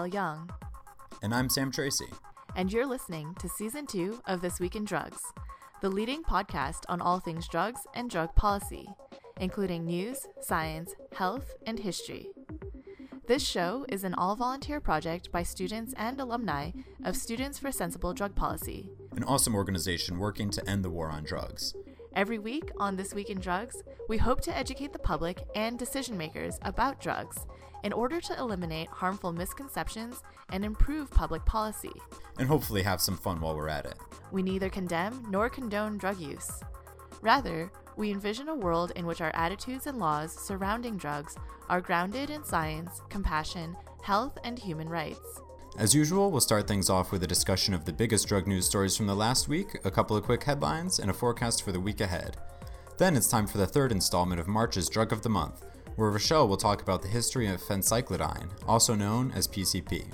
I'm Young. And I'm Sam Tracy. And you're listening to Season 2 of This Week in Drugs, the leading podcast on all things drugs and drug policy, including news, science, health, and history. This show is an all volunteer project by students and alumni of Students for Sensible Drug Policy, an awesome organization working to end the war on drugs. Every week on This Week in Drugs, we hope to educate the public and decision makers about drugs in order to eliminate harmful misconceptions and improve public policy. And hopefully have some fun while we're at it. We neither condemn nor condone drug use. Rather, we envision a world in which our attitudes and laws surrounding drugs are grounded in science, compassion, health, and human rights. As usual, we'll start things off with a discussion of the biggest drug news stories from the last week, a couple of quick headlines, and a forecast for the week ahead. Then it's time for the third installment of March's Drug of the Month, where Rachelle will talk about the history of phencyclidine, also known as PCP.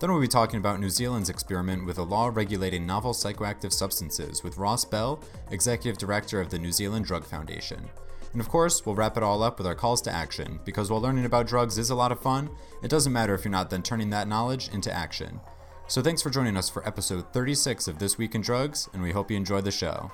Then we'll be talking about New Zealand's experiment with a law regulating novel psychoactive substances with Ross Bell, Executive Director of the New Zealand Drug Foundation. And of course, we'll wrap it all up with our calls to action, because while learning about drugs is a lot of fun, it doesn't matter if you're not then turning that knowledge into action. So thanks for joining us for episode 36 of This Week in Drugs, and we hope you enjoy the show.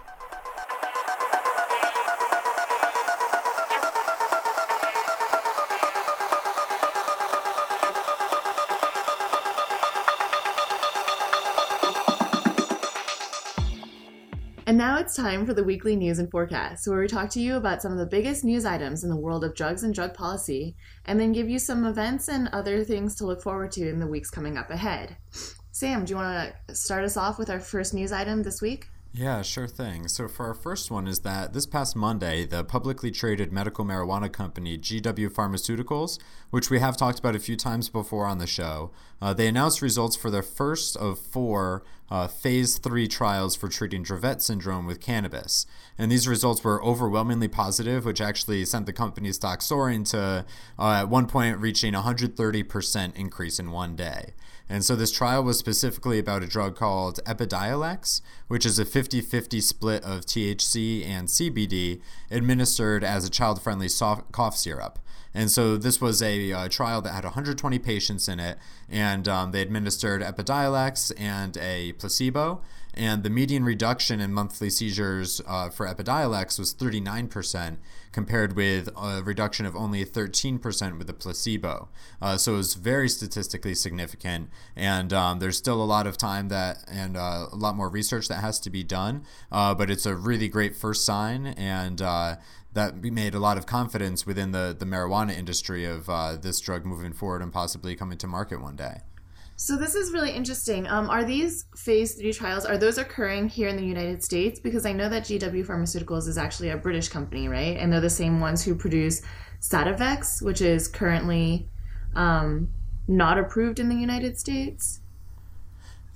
It's time for the weekly news and forecast, where we talk to you about some of the biggest news items in the world of drugs and drug policy, and then give you some events and other things to look forward to in the weeks coming up ahead. Sam, do you want to start us off with our first news item this week? Yeah, sure thing. So, for our first one, is that this past Monday, the publicly traded medical marijuana company GW Pharmaceuticals, which we have talked about a few times before on the show, uh, they announced results for their first of four uh, phase three trials for treating Dravet syndrome with cannabis. And these results were overwhelmingly positive, which actually sent the company's stock soaring to, uh, at one point, reaching 130% increase in one day. And so this trial was specifically about a drug called Epidiolex, which is a 50 50 split of THC and CBD administered as a child friendly cough syrup. And so this was a uh, trial that had 120 patients in it, and um, they administered Epidiolex and a placebo and the median reduction in monthly seizures uh, for Epidiolex was 39%, compared with a reduction of only 13% with the placebo. Uh, so it was very statistically significant, and um, there's still a lot of time that and uh, a lot more research that has to be done, uh, but it's a really great first sign, and uh, that made a lot of confidence within the, the marijuana industry of uh, this drug moving forward and possibly coming to market one day. So this is really interesting. Um, are these phase three trials are those occurring here in the United States? Because I know that GW Pharmaceuticals is actually a British company, right? And they're the same ones who produce Sativex, which is currently um, not approved in the United States.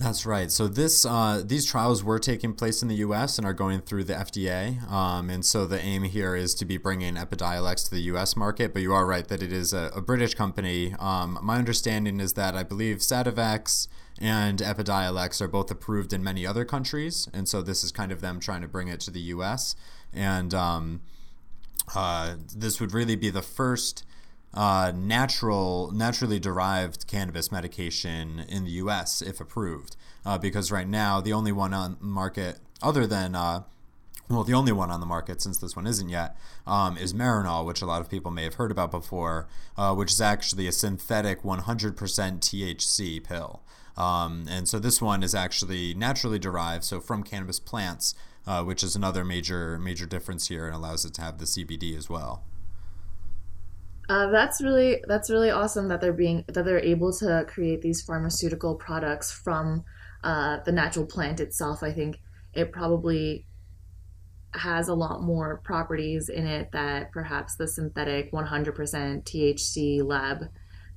That's right. So this uh, these trials were taking place in the U.S. and are going through the FDA. Um, and so the aim here is to be bringing Epidiolex to the U.S. market. But you are right that it is a, a British company. Um, my understanding is that I believe Sativex and Epidiolex are both approved in many other countries, and so this is kind of them trying to bring it to the U.S. And um, uh, this would really be the first uh, natural, naturally derived cannabis medication in the U.S. if approved, uh, because right now the only one on market, other than uh, well, the only one on the market since this one isn't yet, um, is Marinol, which a lot of people may have heard about before, uh, which is actually a synthetic 100% THC pill. Um, and so this one is actually naturally derived, so from cannabis plants, uh, which is another major major difference here and allows it to have the CBD as well. Uh, that's really that's really awesome that they're being that they're able to create these pharmaceutical products from uh, the natural plant itself. I think it probably has a lot more properties in it that perhaps the synthetic 100% THC lab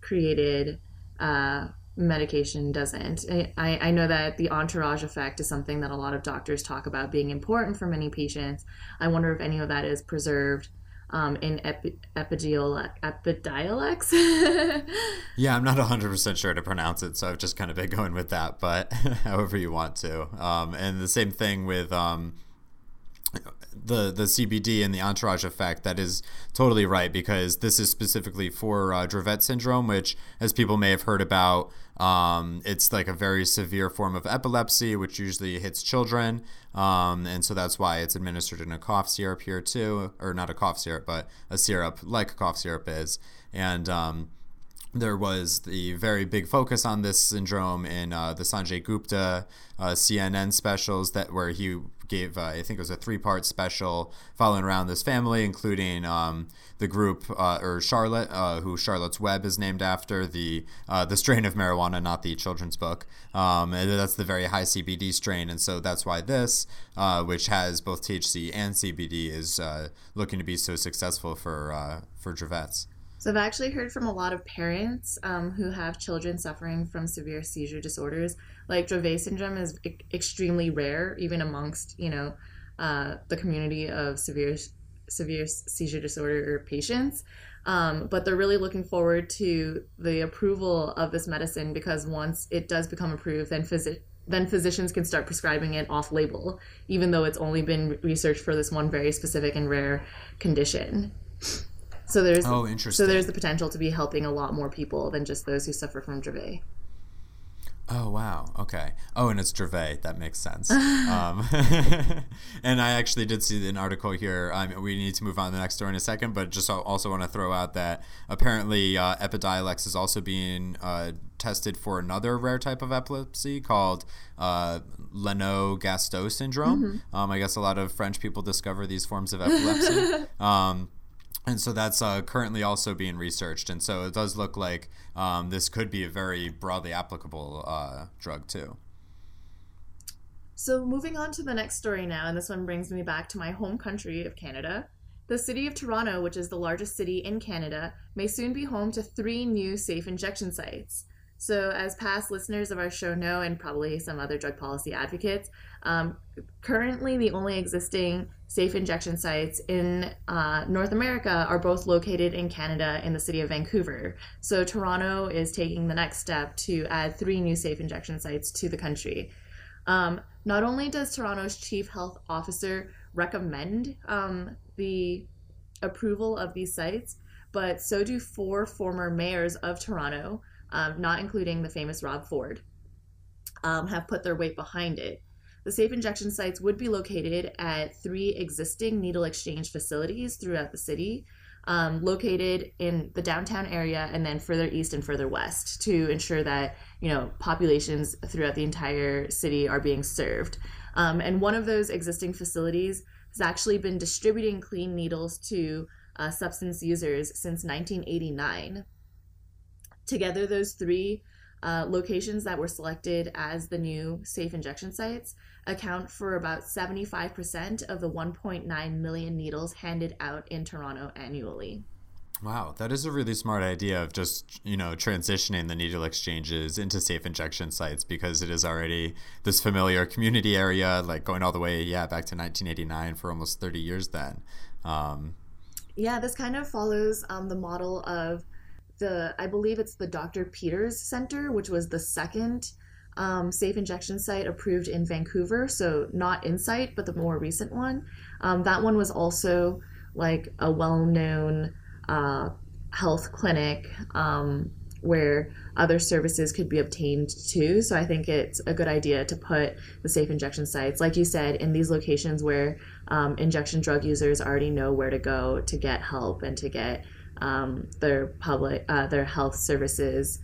created uh, medication doesn't. I, I know that the entourage effect is something that a lot of doctors talk about being important for many patients. I wonder if any of that is preserved um, in epi- Epidiolex. yeah, I'm not 100% sure to pronounce it, so I've just kind of been going with that, but however you want to. Um, and the same thing with. Um, the the CBD and the entourage effect, that is totally right because this is specifically for uh, Dravet syndrome, which, as people may have heard about, um, it's like a very severe form of epilepsy, which usually hits children, um, and so that's why it's administered in a cough syrup here too, or not a cough syrup, but a syrup like a cough syrup is, and um, there was the very big focus on this syndrome in uh, the Sanjay Gupta uh, CNN specials that where he gave uh, I think it was a three part special following around this family, including um, the group uh, or Charlotte, uh, who Charlotte's Web is named after the uh, the strain of marijuana, not the children's book. Um, that's the very high CBD strain, and so that's why this, which has both THC and CBD, is looking to be so successful for for Dravet's. So I've actually heard from a lot of parents um, who have children suffering from severe seizure disorders. Like Dravet syndrome is e- extremely rare, even amongst you know uh, the community of severe severe seizure disorder patients. Um, but they're really looking forward to the approval of this medicine because once it does become approved, then phys- then physicians can start prescribing it off label, even though it's only been researched for this one very specific and rare condition. So there's oh, interesting. So there's the potential to be helping a lot more people than just those who suffer from Dravet. Oh wow. Okay. Oh, and it's Dravet. That makes sense. um, and I actually did see an article here. Um, we need to move on to the next story in a second, but just also want to throw out that apparently uh, Epidiolex is also being uh, tested for another rare type of epilepsy called uh, Lennox-Gastaut syndrome. Mm-hmm. Um, I guess a lot of French people discover these forms of epilepsy. and so that's uh, currently also being researched. And so it does look like um, this could be a very broadly applicable uh, drug too. So moving on to the next story now and this one brings me back to my home country of canada. The city of toronto which is the largest city in canada may soon be home to three new safe injection sites. So, as past listeners of our show know, and probably some other drug policy advocates, um, currently the only existing safe injection sites in uh, North America are both located in Canada in the city of Vancouver. So, Toronto is taking the next step to add three new safe injection sites to the country. Um, not only does Toronto's chief health officer recommend um, the approval of these sites, but so do four former mayors of Toronto um, not including the famous Rob Ford, um, have put their weight behind it. The safe injection sites would be located at three existing needle exchange facilities throughout the city, um, located in the downtown area and then further east and further west to ensure that you know populations throughout the entire city are being served. Um, and one of those existing facilities has actually been distributing clean needles to uh, substance users since 1989. Together, those three uh, locations that were selected as the new safe injection sites account for about 75% of the 1.9 million needles handed out in Toronto annually. Wow, that is a really smart idea of just, you know, transitioning the needle exchanges into safe injection sites because it is already this familiar community area, like going all the way, yeah, back to 1989 for almost 30 years then. Um, yeah, this kind of follows um, the model of the I believe it's the Dr. Peters Center, which was the second um, safe injection site approved in Vancouver. So not Insite, but the more recent one. Um, that one was also like a well-known uh, health clinic um, where other services could be obtained too. So I think it's a good idea to put the safe injection sites, like you said, in these locations where um, injection drug users already know where to go to get help and to get um, their public uh, their health services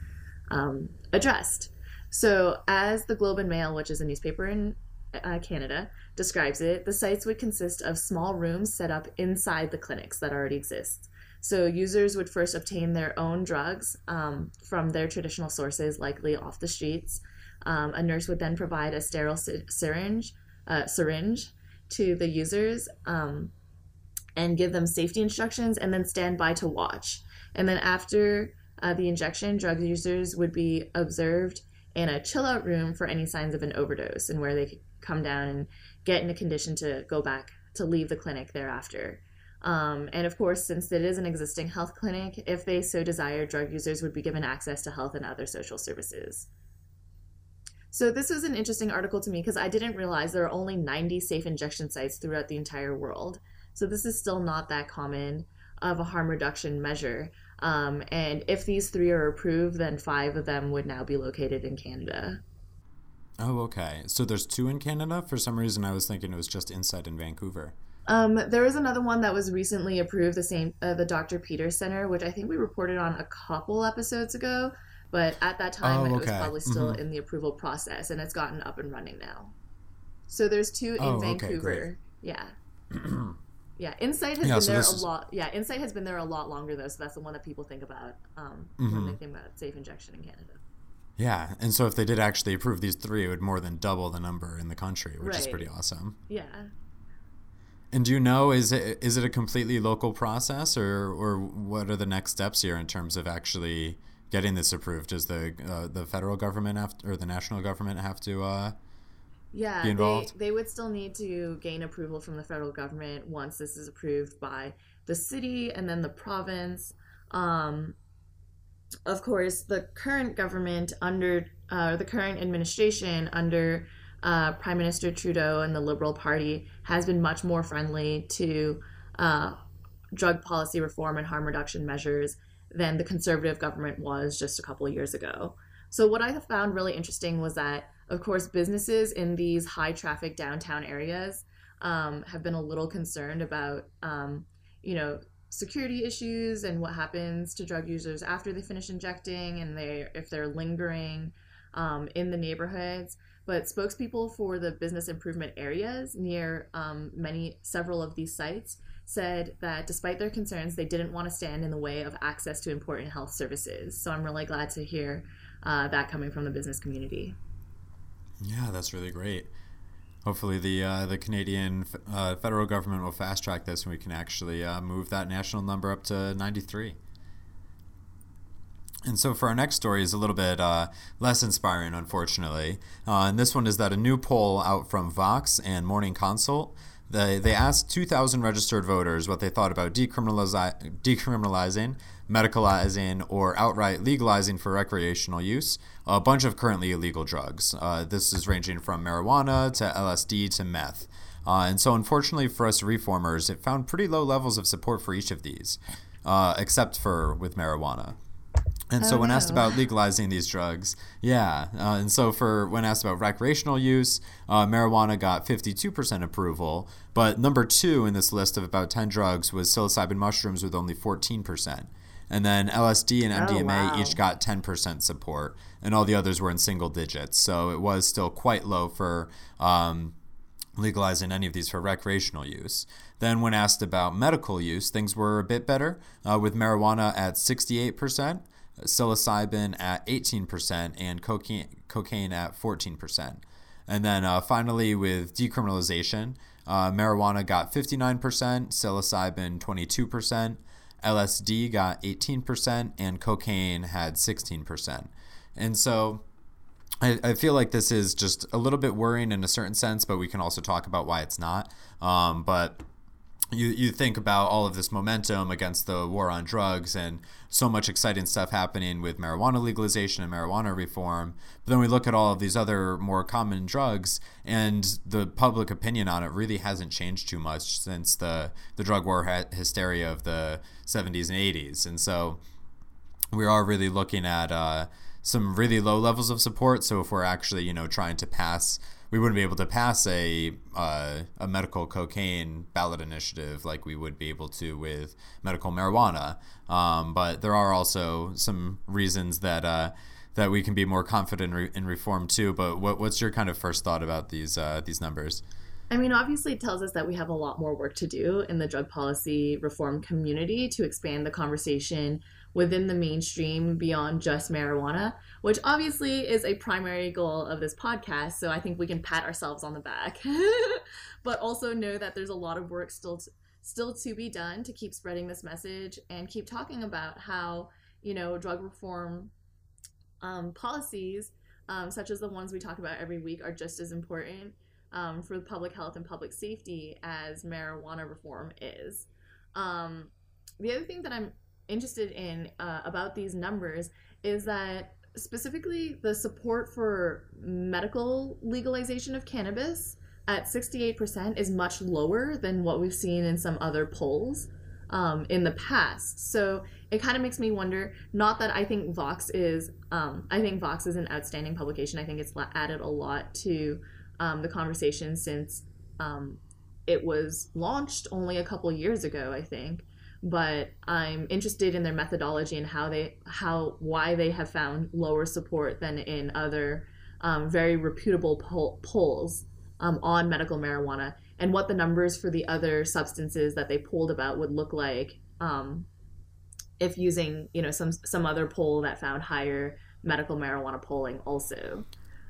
um, addressed. So, as the Globe and Mail, which is a newspaper in uh, Canada, describes it, the sites would consist of small rooms set up inside the clinics that already exist. So, users would first obtain their own drugs um, from their traditional sources, likely off the streets. Um, a nurse would then provide a sterile syringe, uh, syringe to the users. Um, and give them safety instructions and then stand by to watch. And then after uh, the injection, drug users would be observed in a chill out room for any signs of an overdose and where they could come down and get in a condition to go back to leave the clinic thereafter. Um, and of course, since it is an existing health clinic, if they so desire, drug users would be given access to health and other social services. So this was an interesting article to me because I didn't realize there are only 90 safe injection sites throughout the entire world. So this is still not that common of a harm reduction measure. Um, and if these three are approved, then five of them would now be located in Canada. Oh, okay. So there's two in Canada. For some reason, I was thinking it was just inside in Vancouver. Um, there is another one that was recently approved, the same, uh, the Dr. Peters Center, which I think we reported on a couple episodes ago. But at that time, Oh, it was probably still Mhm. in the approval process, and it's gotten up and running now. So there's two in Oh, okay, Vancouver. great. Yeah. Yeah, Insite has Yeah, been so there a is- lot. Yeah, Insite has been there a lot longer though, so that's the one that people think about um, Mm-hmm. when they think about safe injection in Canada. Yeah, and so if they did actually approve these three, it would more than double the number in the country, which is pretty awesome. Yeah. And do you know is it is it a completely local process, or or what are the next steps here in terms of actually getting this approved? Does the uh, the federal government have or the national government have to? Uh, Yeah, be they, they would still need to gain approval from the federal government once this is approved by the city and then the province. Um, of course, the current government under uh, the current administration under uh, Prime Minister Trudeau and the Liberal Party has been much more friendly to uh, drug policy reform and harm reduction measures than the conservative government was just a couple of years ago. So, what I found really interesting was that, of course, businesses in these high traffic downtown areas um, have been a little concerned about, um, you know, security issues and what happens to drug users after they finish injecting and they if they're lingering um, in the neighborhoods. But spokespeople for the business improvement areas near um, many several of these sites said that despite their concerns, they didn't want to stand in the way of access to important health services. So I'm really glad to hear uh, that coming from the business community. Yeah, that's really great. Hopefully, the uh, the Canadian uh, federal government will fast track this, and we can actually uh, move that national number up to ninety three. And so, for our next story is a little bit uh, less inspiring, unfortunately. Uh, and this one is that a new poll out from Vox and Morning Consult they, they asked 2,000 registered voters what they thought about decriminalizi- decriminalizing, medicalizing, or outright legalizing for recreational use a bunch of currently illegal drugs. Uh, this is ranging from marijuana to LSD to meth. Uh, and so, unfortunately for us reformers, it found pretty low levels of support for each of these, uh, except for with marijuana. And so, Oh, when asked about legalizing these drugs, yeah, uh, and so for when asked about recreational use, uh, marijuana got 52% approval, but number two in this list of about 10 drugs was psilocybin mushrooms with only 14%. And then LSD and Oh, MDMA wow. each got 10% support, and all the others were in single digits. So it was still quite low for um, legalizing any of these for recreational use. Then, when asked about medical use, things were a bit better, uh, with marijuana at 68%, psilocybin at 18%, and cocaine, cocaine at 14%. And then uh, finally, with decriminalization, uh, marijuana got 59%, psilocybin 22%, LSD got 18%, and cocaine had 16%. And so I, I feel like this is just a little bit worrying in a certain sense, but we can also talk about why it's not. Um, but you, you think about all of this momentum against the war on drugs and so much exciting stuff happening with marijuana legalization and marijuana reform. But then we look at all of these other more common drugs, and the public opinion on it really hasn't changed too much since the, the drug war hy- hysteria of the 70s and 80s. And so we are really looking at uh, some really low levels of support. So if we're actually, you know, trying to pass, we wouldn't be able to pass a uh, a medical cocaine ballot initiative like we would be able to with medical marijuana. Um, but there are also some reasons that uh, that we can be more confident in, re- in reform too. But what, what's your kind of first thought about these uh, these numbers? I mean, obviously, it tells us that we have a lot more work to do in the drug policy reform community to expand the conversation within the mainstream beyond just marijuana, which obviously is a primary goal of this podcast. So I think we can pat ourselves on the back, but also know that there's a lot of work still to, still to be done to keep spreading this message and keep talking about how you know drug reform um, policies, um, such as the ones we talk about every week, are just as important um, for public health and public safety as marijuana reform is. Um, the other thing that I'm interested in uh, about these numbers is that specifically the support for medical legalization of cannabis at 68% is much lower than what we've seen in some other polls um, in the past. So it kind of makes me wonder. Not that I think Vox is, um, I think Vox is an outstanding publication. I think it's added a lot to um, the conversation since um, it was launched only a couple years ago, I think. But I'm interested in their methodology and how they, how, why they have found lower support than in other um, very reputable poll- polls um, on medical marijuana and what the numbers for the other substances that they polled about would look like um, if using you know some some other poll that found higher medical marijuana polling also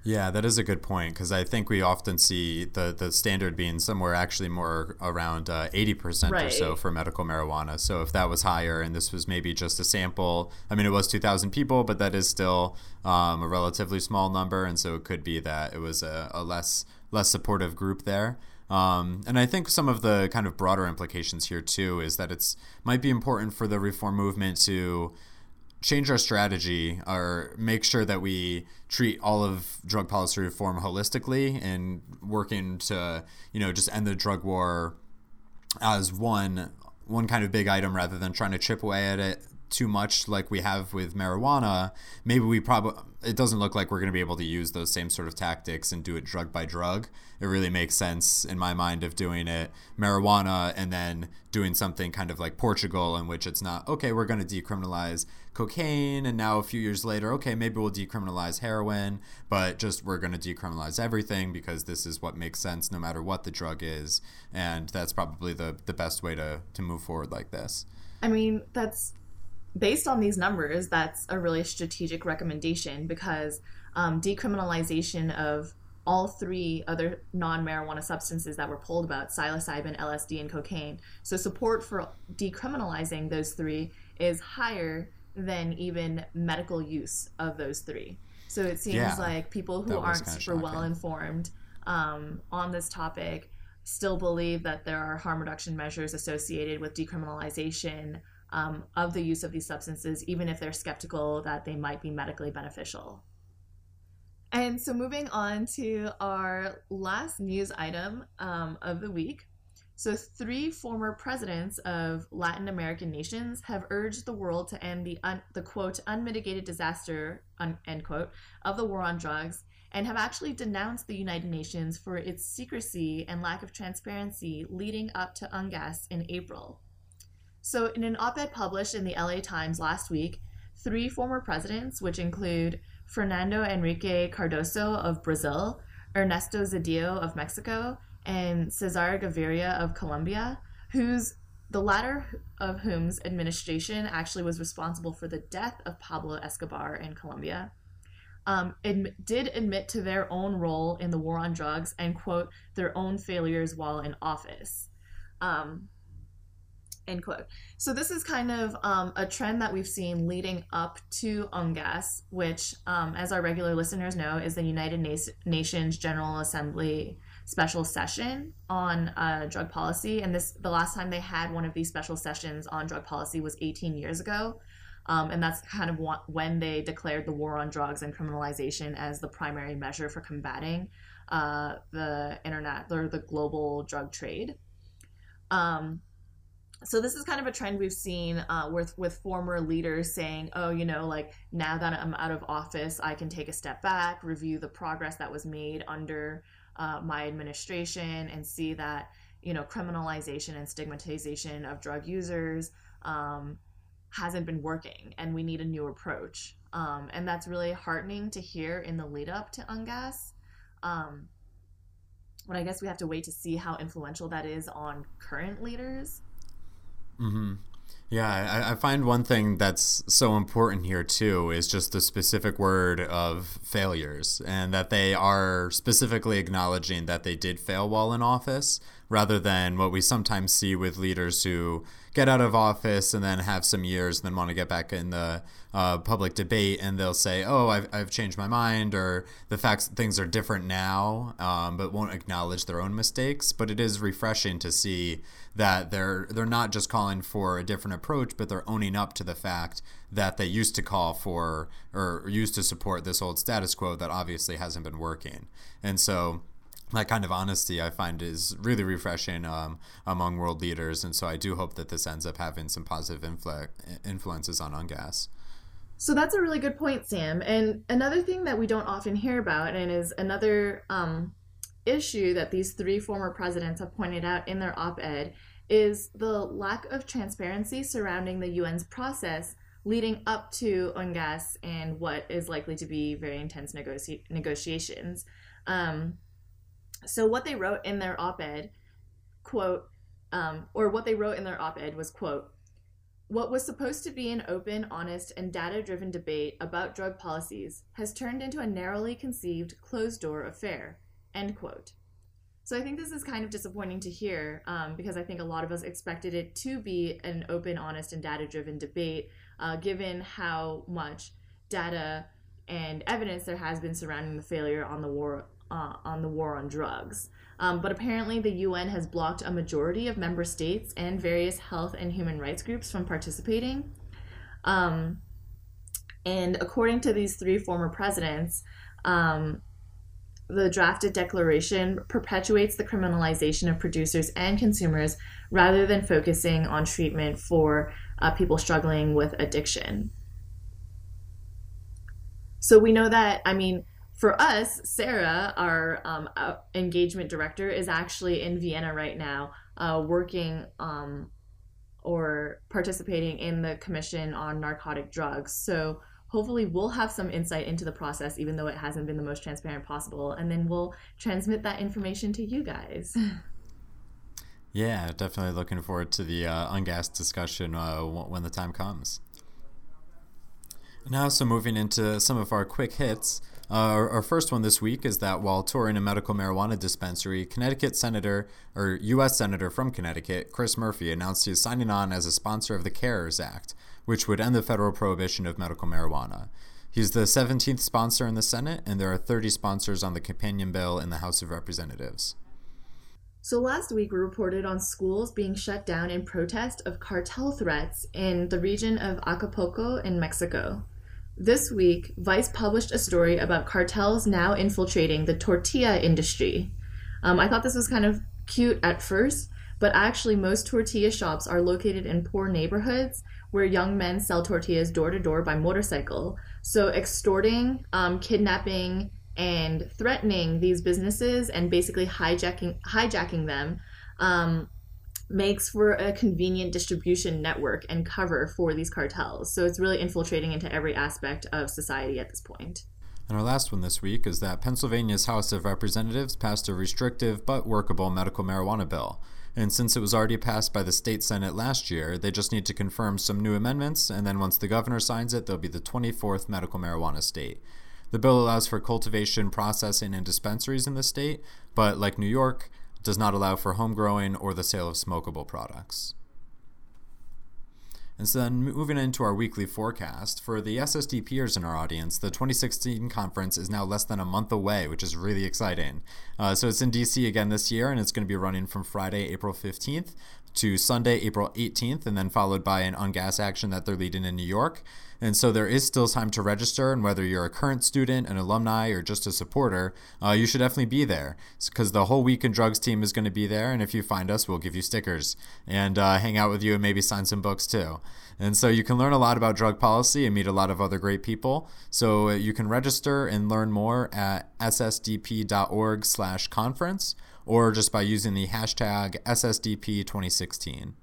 yeah, that is a good point because I think we often see the, the standard being somewhere actually more around uh, 80% right. or so for medical marijuana. So if that was higher and this was maybe just a sample, I mean, it was 2,000 people, but that is still um, a relatively small number. And so it could be that it was a, a less less supportive group there. Um, and I think some of the kind of broader implications here too is that it's might be important for the reform movement to change our strategy or make sure that we treat all of drug policy reform holistically and working to you know just end the drug war as one one kind of big item rather than trying to chip away at it too much like we have with marijuana, maybe we probably it doesn't look like we're going to be able to use those same sort of tactics and do it drug by drug. It really makes sense in my mind of doing it marijuana and then doing something kind of like Portugal in which it's not okay, we're going to decriminalize cocaine and now a few years later, okay, maybe we'll decriminalize heroin, but just we're going to decriminalize everything because this is what makes sense no matter what the drug is, and that's probably the the best way to to move forward like this. I mean, that's based on these numbers, that's a really strategic recommendation because um, decriminalization of all three other non marijuana substances that were polled about psilocybin, LSD, and cocaine. So, support for decriminalizing those three is higher than even medical use of those three. So, it seems yeah, like people who aren't super well informed um, on this topic still believe that there are harm reduction measures associated with decriminalization um, of the use of these substances, even if they're skeptical that they might be medically beneficial. And so, moving on to our last news item um, of the week. So, three former presidents of Latin American nations have urged the world to end the, un- the quote, unmitigated disaster, un- end quote, of the war on drugs and have actually denounced the United Nations for its secrecy and lack of transparency leading up to UNGAS in April. So, in an op ed published in the LA Times last week, three former presidents, which include Fernando Henrique Cardoso of Brazil, Ernesto Zedillo of Mexico, and Cesar Gaviria of Colombia, whose the latter of whom's administration actually was responsible for the death of Pablo Escobar in Colombia, um, did admit to their own role in the war on drugs and quote their own failures while in office. Um, End quote. So this is kind of um, a trend that we've seen leading up to UNGAS, which, um, as our regular listeners know, is the United Nations General Assembly special session on uh, drug policy. And this, the last time they had one of these special sessions on drug policy was 18 years ago. Um, and that's kind of when they declared the war on drugs and criminalization as the primary measure for combating uh, the internet or the global drug trade. Um, so this is kind of a trend we've seen uh, with with former leaders saying, "Oh, you know, like now that I'm out of office, I can take a step back, review the progress that was made under uh, my administration, and see that you know criminalization and stigmatization of drug users um, hasn't been working, and we need a new approach." Um, and that's really heartening to hear in the lead up to UNGAS. Um, but I guess we have to wait to see how influential that is on current leaders. Mm-hmm. Yeah, I, I, find one thing that's so important here too is just the specific word of failures, and that they are specifically acknowledging that they did fail while in office. rather than what we sometimes see with leaders who get out of office and then have some years and then want to get back in the uh, public debate and they'll say, "Oh, I've, I've changed my mind," or the facts things are different now, um, but won't acknowledge their own mistakes. But it is refreshing to see that they're they're not just calling for a different approach, but they're owning up to the fact that they used to call for or used to support this old status quo that obviously hasn't been working. And so that kind of honesty I find is really refreshing um, among world leaders, and so I do hope that this ends up having some positive influ- influences on UNGAS. So that's a really good point, Sam. And another thing that we don't often hear about, and is another um, issue that these three former presidents have pointed out in their op ed, is the lack of transparency surrounding the UN's process leading up to UNGAS and what is likely to be very intense negoci- negotiations. Um, so what they wrote in their op-ed, quote, um, or what they wrote in their op-ed was quote, what was supposed to be an open, honest, and data-driven debate about drug policies has turned into a narrowly conceived, closed-door affair. End quote. So I think this is kind of disappointing to hear um, because I think a lot of us expected it to be an open, honest, and data-driven debate, uh, given how much data and evidence there has been surrounding the failure on the war uh, on the war on drugs. Um, but apparently, the UN has blocked a majority of member states and various health and human rights groups from participating. Um, and according to these three former presidents, um, the drafted declaration perpetuates the criminalization of producers and consumers rather than focusing on treatment for uh, people struggling with addiction. So we know that, I mean, for us, Sarah, our um, uh, engagement director, is actually in Vienna right now, uh, working um, or participating in the Commission on Narcotic Drugs. So hopefully, we'll have some insight into the process, even though it hasn't been the most transparent possible, and then we'll transmit that information to you guys. Yeah, definitely looking forward to the uh, UNGAS discussion uh, when the time comes. Now, so moving into some of our quick hits. Uh, our, our, first one this week is that while touring a medical marijuana dispensary, Connecticut Senator or U.S. Senator from Connecticut, Chris Murphy, announced he is signing on as a sponsor of the CARES Act, which would end the federal prohibition of medical marijuana. He's the 17th sponsor in the Senate, and there are 30 sponsors on the companion bill in the House of Representatives. So, last week we reported on schools being shut down in protest of cartel threats in the region of Acapulco in Mexico. This week, Vice published a story about cartels now infiltrating the tortilla industry. Um, I thought this was kind of cute at first, but actually, most tortilla shops are located in poor neighborhoods where young men sell tortillas door to door by motorcycle. So, extorting, um, kidnapping, and threatening these businesses and basically hijacking hijacking them um, makes for a convenient distribution network and cover for these cartels. So it's really infiltrating into every aspect of society at this point. And our last one this week is that Pennsylvania's House of Representatives passed a restrictive but workable medical marijuana bill. And since it was already passed by the state Senate last year, they just need to confirm some new amendments, and then once the governor signs it, they'll be the 24th medical marijuana state. The bill allows for cultivation, processing, and dispensaries in the state, but like New York, does not allow for home growing or the sale of smokable products. And so then moving into our weekly forecast, for the SSD peers in our audience, the 2016 conference is now less than a month away, which is really exciting. Uh, so it's in DC again this year, and it's going to be running from Friday, April 15th to Sunday, April 18th, and then followed by an UNGAS action that they're leading in New York. And so there is still time to register, and whether you're a current student, an alumni, or just a supporter, uh, you should definitely be there because the whole Week in Drugs team is going to be there. And if you find us, we'll give you stickers and uh, hang out with you and maybe sign some books too. And so you can learn a lot about drug policy and meet a lot of other great people. So uh, you can register and learn more at ssdp.org/conference or just by using the hashtag SSDP2016.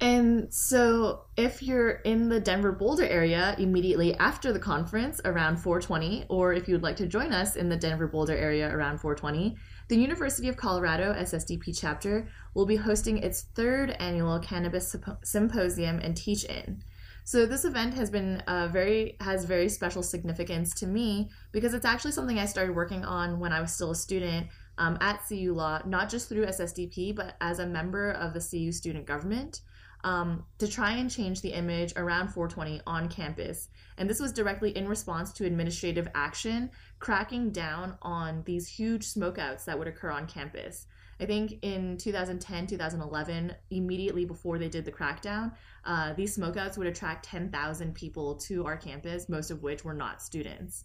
And so, if you're in the Denver Boulder area immediately after the conference around 420, or if you'd like to join us in the Denver Boulder area around 420, the University of Colorado SSDP chapter will be hosting its third annual cannabis symposium and teach-in. So this event has been uh, very has very special significance to me because it's actually something I started working on when I was still a student um, at CU Law, not just through SSDP, but as a member of the CU student government. Um, to try and change the image around 420 on campus. And this was directly in response to administrative action cracking down on these huge smokeouts that would occur on campus. I think in 2010, 2011, immediately before they did the crackdown, uh, these smokeouts would attract 10,000 people to our campus, most of which were not students.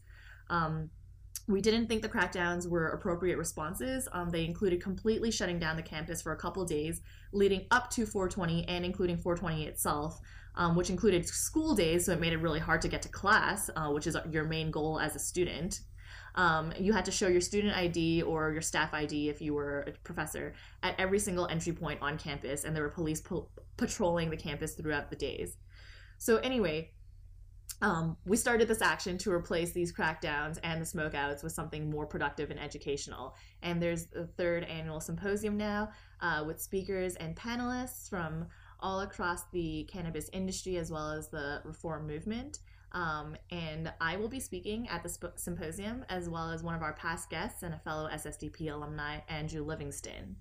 Um, we didn't think the crackdowns were appropriate responses. Um, they included completely shutting down the campus for a couple days leading up to 420 and including 420 itself, um, which included school days, so it made it really hard to get to class, uh, which is your main goal as a student. Um, you had to show your student ID or your staff ID if you were a professor at every single entry point on campus, and there were police po- patrolling the campus throughout the days. So, anyway, um, we started this action to replace these crackdowns and the smokeouts with something more productive and educational. And there's the third annual symposium now uh, with speakers and panelists from all across the cannabis industry as well as the reform movement. Um, and I will be speaking at the sp- symposium as well as one of our past guests and a fellow SSDP alumni, Andrew Livingston.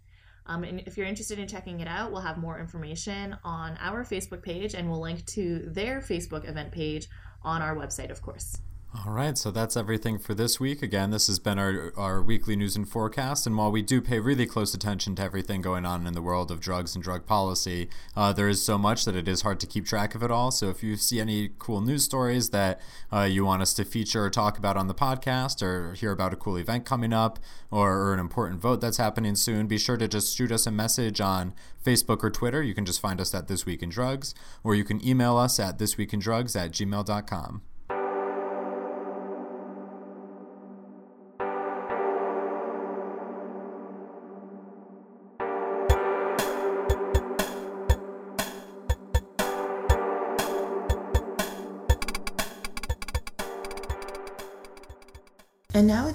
Um, and if you're interested in checking it out, we'll have more information on our Facebook page and we'll link to their Facebook event page on our website, of course. All right, so that's everything for this week. Again, this has been our, our weekly news and forecast. And while we do pay really close attention to everything going on in the world of drugs and drug policy, uh, there is so much that it is hard to keep track of it all. So if you see any cool news stories that uh, you want us to feature or talk about on the podcast, or hear about a cool event coming up, or, or an important vote that's happening soon, be sure to just shoot us a message on Facebook or Twitter. You can just find us at This Week in Drugs, or you can email us at thisweekindrugs at gmail.com.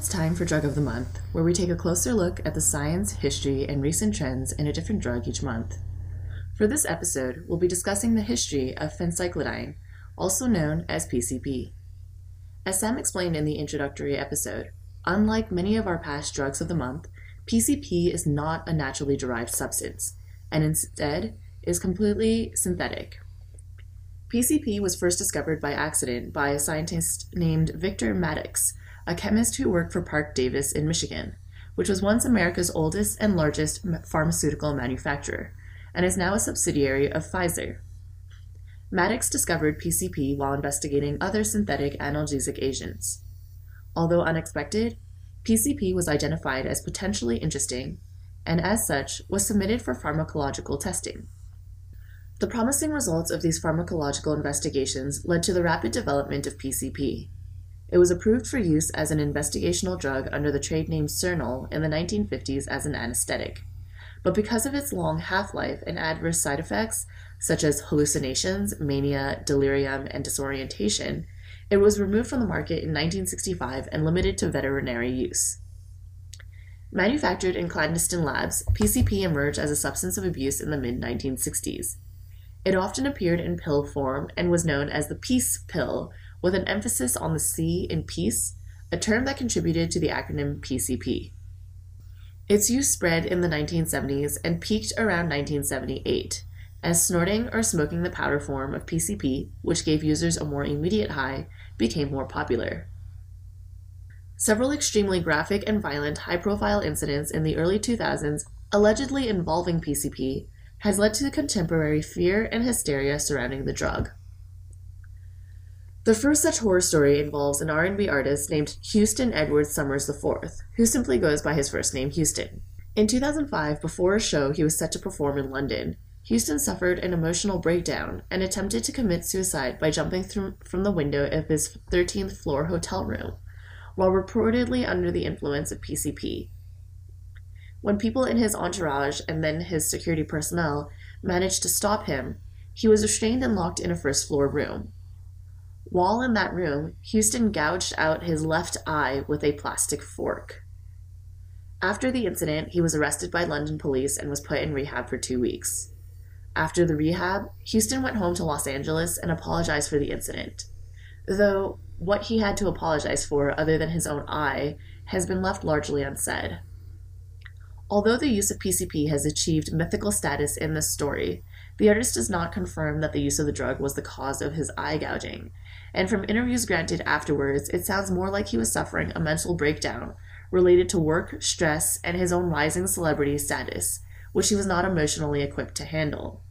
it's time for Drug of the Month, where we take a closer look at the science, history, and recent trends in a different drug each month. For this episode, we'll be discussing the history of phencyclidine, also known as PCP. As Sam explained in the introductory episode, unlike many of our past drugs of the month, PCP is not a naturally derived substance, and instead is completely synthetic. PCP was first discovered by accident by a scientist named Victor Maddox a chemist who worked for Parke-Davis in Michigan, which was once America's oldest and largest pharmaceutical manufacturer, and is now a subsidiary of Pfizer. Maddox discovered PCP while investigating other synthetic analgesic agents. Although unexpected, PCP was identified as potentially interesting and, as such, was submitted for pharmacological testing. The promising results of these pharmacological investigations led to the rapid development of PCP, it was approved for use as an investigational drug under the trade name Sernyl in the 1950s as an anesthetic. But because of its long half life and adverse side effects, such as hallucinations, mania, delirium, and disorientation, it was removed from the market in 1965 and limited to veterinary use. Manufactured in clandestine labs, PCP emerged as a substance of abuse in the mid 1960s. It often appeared in pill form and was known as the peace pill with an emphasis on the C in peace, a term that contributed to the acronym PCP. Its use spread in the 1970s and peaked around 1978, as snorting or smoking the powder form of PCP, which gave users a more immediate high, became more popular. Several extremely graphic and violent high profile incidents in the early 2000s allegedly involving PCP has led to contemporary fear and hysteria surrounding the drug. The first such horror story involves an R&B artist named Houston Edward Summers IV, who simply goes by his first name Houston. In 2005, before a show he was set to perform in London, Houston suffered an emotional breakdown and attempted to commit suicide by jumping through, from the window of his 13th floor hotel room, while reportedly under the influence of PCP. When people in his entourage and then his security personnel managed to stop him, he was restrained and locked in a first floor room. While in that room, Houston gouged out his left eye with a plastic fork. After the incident, he was arrested by London police and was put in rehab for two weeks. After the rehab, Houston went home to Los Angeles and apologized for the incident. Though what he had to apologize for, other than his own eye, has been left largely unsaid. Although the use of PCP has achieved mythical status in this story, the artist does not confirm that the use of the drug was the cause of his eye gouging, and from interviews granted afterwards, it sounds more like he was suffering a mental breakdown related to work, stress, and his own rising celebrity status, which he was not emotionally equipped to handle.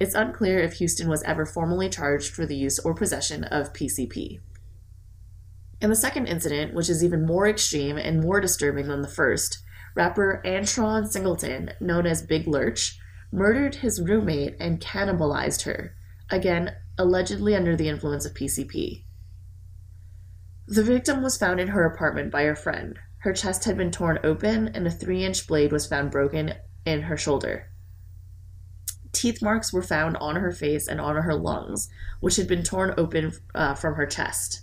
It's unclear if Houston was ever formally charged for the use or possession of PCP. In the second incident, which is even more extreme and more disturbing than the first, rapper Antron Singleton, known as Big Lurch, murdered his roommate and cannibalized her, again, allegedly under the influence of PCP. The victim was found in her apartment by her friend. Her chest had been torn open, and a three inch blade was found broken in her shoulder. Teeth marks were found on her face and on her lungs, which had been torn open uh, from her chest.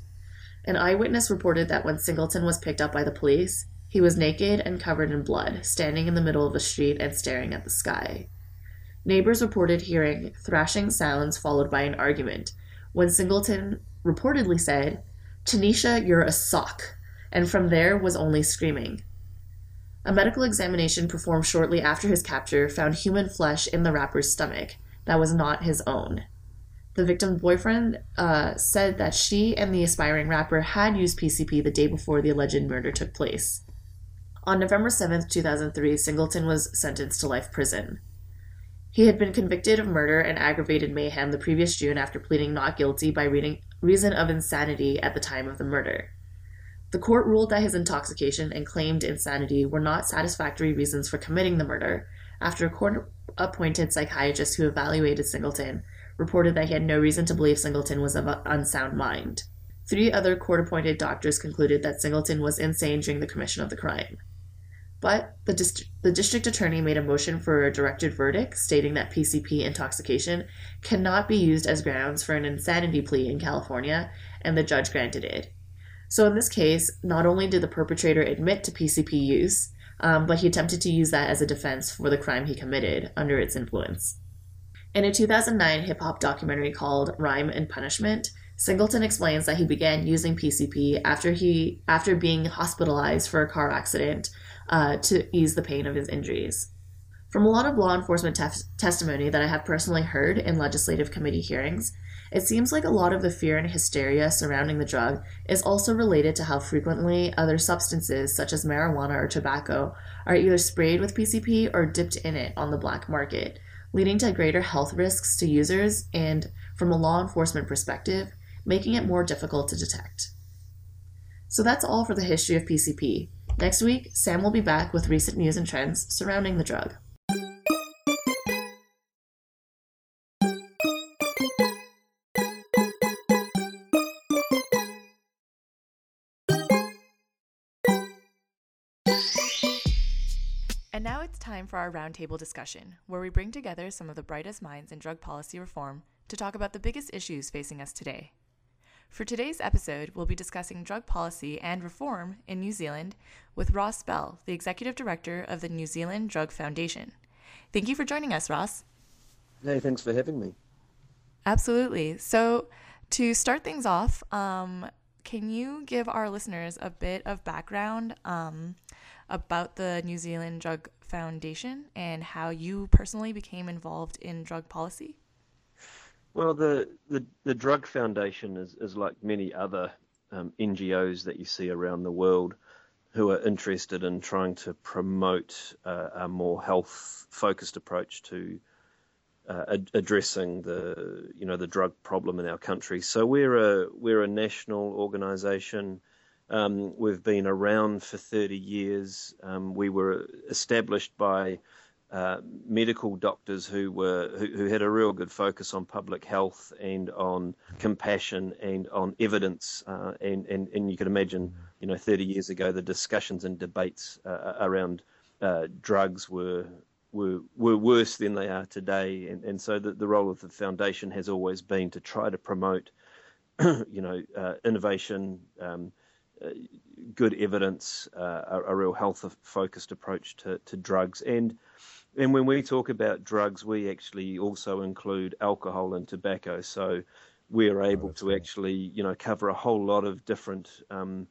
An eyewitness reported that when Singleton was picked up by the police, he was naked and covered in blood, standing in the middle of the street and staring at the sky. Neighbors reported hearing thrashing sounds followed by an argument, when Singleton reportedly said, Tanisha, you're a sock, and from there was only screaming. A medical examination performed shortly after his capture found human flesh in the rapper's stomach that was not his own. The victim's boyfriend uh, said that she and the aspiring rapper had used PCP the day before the alleged murder took place. On November 7, 2003, Singleton was sentenced to life prison. He had been convicted of murder and aggravated mayhem the previous June after pleading not guilty by reason of insanity at the time of the murder. The court ruled that his intoxication and claimed insanity were not satisfactory reasons for committing the murder after a court appointed psychiatrist who evaluated Singleton reported that he had no reason to believe Singleton was of unsound mind. Three other court appointed doctors concluded that Singleton was insane during the commission of the crime. But the, dist- the district attorney made a motion for a directed verdict stating that PCP intoxication cannot be used as grounds for an insanity plea in California, and the judge granted it. So, in this case, not only did the perpetrator admit to PCP use, um, but he attempted to use that as a defense for the crime he committed under its influence. In a 2009 hip hop documentary called Rhyme and Punishment, Singleton explains that he began using PCP after he after being hospitalized for a car accident uh, to ease the pain of his injuries. From a lot of law enforcement tef- testimony that I have personally heard in legislative committee hearings, it seems like a lot of the fear and hysteria surrounding the drug is also related to how frequently other substances, such as marijuana or tobacco, are either sprayed with PCP or dipped in it on the black market, leading to greater health risks to users and, from a law enforcement perspective, making it more difficult to detect. So that's all for the history of PCP. Next week, Sam will be back with recent news and trends surrounding the drug. And now it's time for our roundtable discussion, where we bring together some of the brightest minds in drug policy reform to talk about the biggest issues facing us today. For today's episode, we'll be discussing drug policy and reform in New Zealand with Ross Bell, the Executive Director of the New Zealand Drug Foundation. Thank you for joining us, Ross. Hey, thanks for having me. Absolutely. So, to start things off, um, can you give our listeners a bit of background um, about the New Zealand Drug Foundation and how you personally became involved in drug policy? Well, the, the, the Drug Foundation is, is like many other um, NGOs that you see around the world who are interested in trying to promote uh, a more health focused approach to uh, ad- addressing the you know the drug problem in our country. So we're a we're a national organisation. Um, we've been around for 30 years. Um, we were established by uh, medical doctors who were who, who, had a real good focus on public health and on compassion and on evidence uh, and, and and you can imagine you know 30 years ago the discussions and debates uh, around uh, drugs were were were worse than they are today. And and so the, the role of the foundation has always been to try to promote you know uh, innovation um, good evidence, a, a, real health focused approach to, to drugs, and and when we talk about drugs, we actually also include alcohol and tobacco. So we're oh, able oh, to cool. actually, you know, cover a whole lot of different um,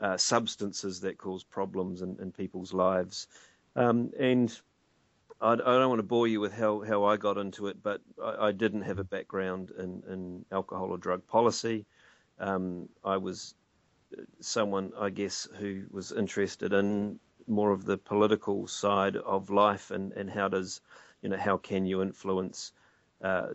uh, substances that cause problems in, in people's lives. Um, and I, I, don't want to bore you with how, how I got into it, but I, I didn't have a background in, in alcohol or drug policy. Um, I was someone, I guess, who was interested in more of the political side of life and, and how does, you know, how can you influence uh,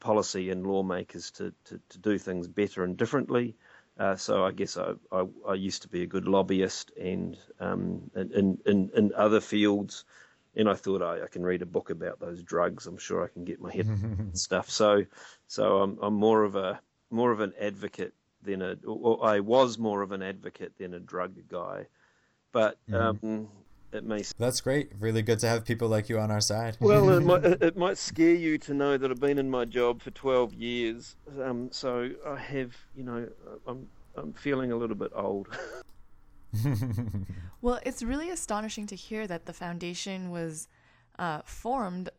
policy and lawmakers to, to, to, do things better and differently. Uh, so I guess I, I, I, used to be a good lobbyist and um, in, in, in other fields, and I thought I, I, can read a book about those drugs. I'm sure I can get my head stuff. So so I'm, I'm more of a more of an advocate than a, or I was more of an advocate than a drug guy. But mm-hmm. um, it may. That's great. Really good to have people like you on our side. well, it might, it might, scare you to know that I've been in my job for 12 years. Um, so I have, you know, I'm, I'm feeling a little bit old. well, it's really astonishing to hear that the foundation was uh, formed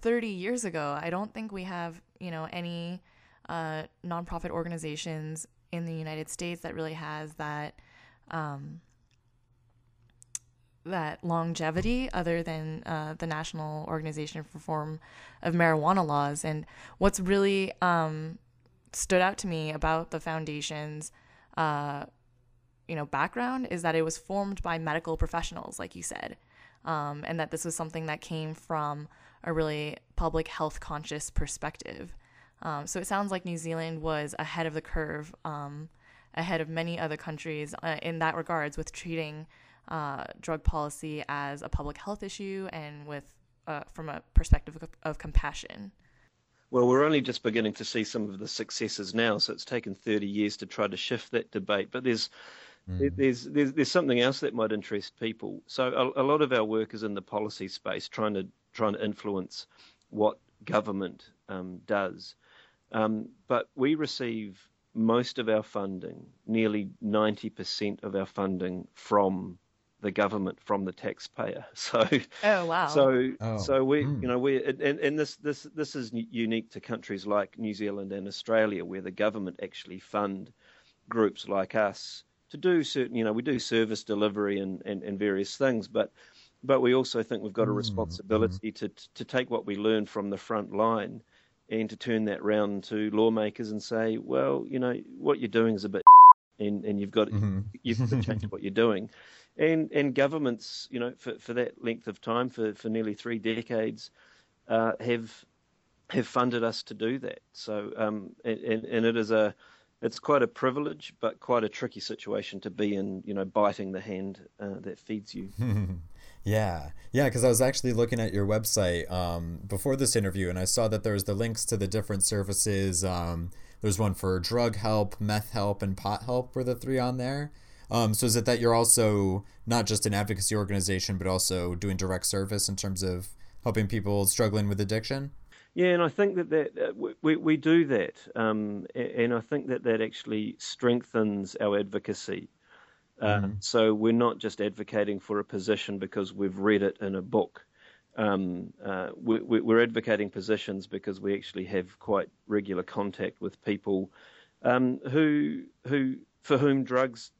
30 years ago. I don't think we have, you know, any uh, nonprofit organizations in the United States that really has that um, that longevity other than uh, the National Organization for Reform of Marijuana Laws. And what's really um, stood out to me about the foundation's uh, you know background is that it was formed by medical professionals, like you said, um, and that this was something that came from a really public health conscious perspective. Um, so it sounds like New Zealand was ahead of the curve, um, ahead of many other countries uh, in that regards with treating uh, drug policy as a public health issue and with uh, from a perspective of, of, compassion. Well, we're only just beginning to see some of the successes now, so it's taken 30 years to try to shift that debate. But there's mm. there's, there's there's something else that might interest people. So a, a lot of our work is in the policy space, trying to trying to influence what government um, does. Um, but we receive most of our funding, nearly 90% of our funding from the government from the taxpayer. So oh wow. So oh. so we mm. you know we and, and this this this is unique to countries like New Zealand and Australia where the government actually fund groups like us to do certain you know we do service delivery and and, and various things but but we also think we've got a hmm. responsibility mm. to to take what we learn from the front line and to turn that round to lawmakers and say well you know what you're doing is a bit and and you've got mm-hmm. you've got to change what you're doing and and governments, you know, for, for that length of time, for, for nearly three decades, uh, have have funded us to do that. So, um, and, and it is a it's quite a privilege, but quite a tricky situation to be in. You know, biting the hand uh, that feeds you. yeah, yeah. Because I was actually looking at your website um, before this interview, and I saw that there was the links to the different services. Um, there's one for drug help, meth help, and pot help. Were the three on there? Um, so is it that you're also not just an advocacy organization, but also doing direct service in terms of helping people struggling with addiction? Yeah, and I think that, that uh, we, we do that, um, and I think that that actually strengthens our advocacy. Uh, mm-hmm. So we're not just advocating for a position because we've read it in a book. Um, uh, we, are advocating positions because we actually have quite regular contact with people um, who who for whom drugs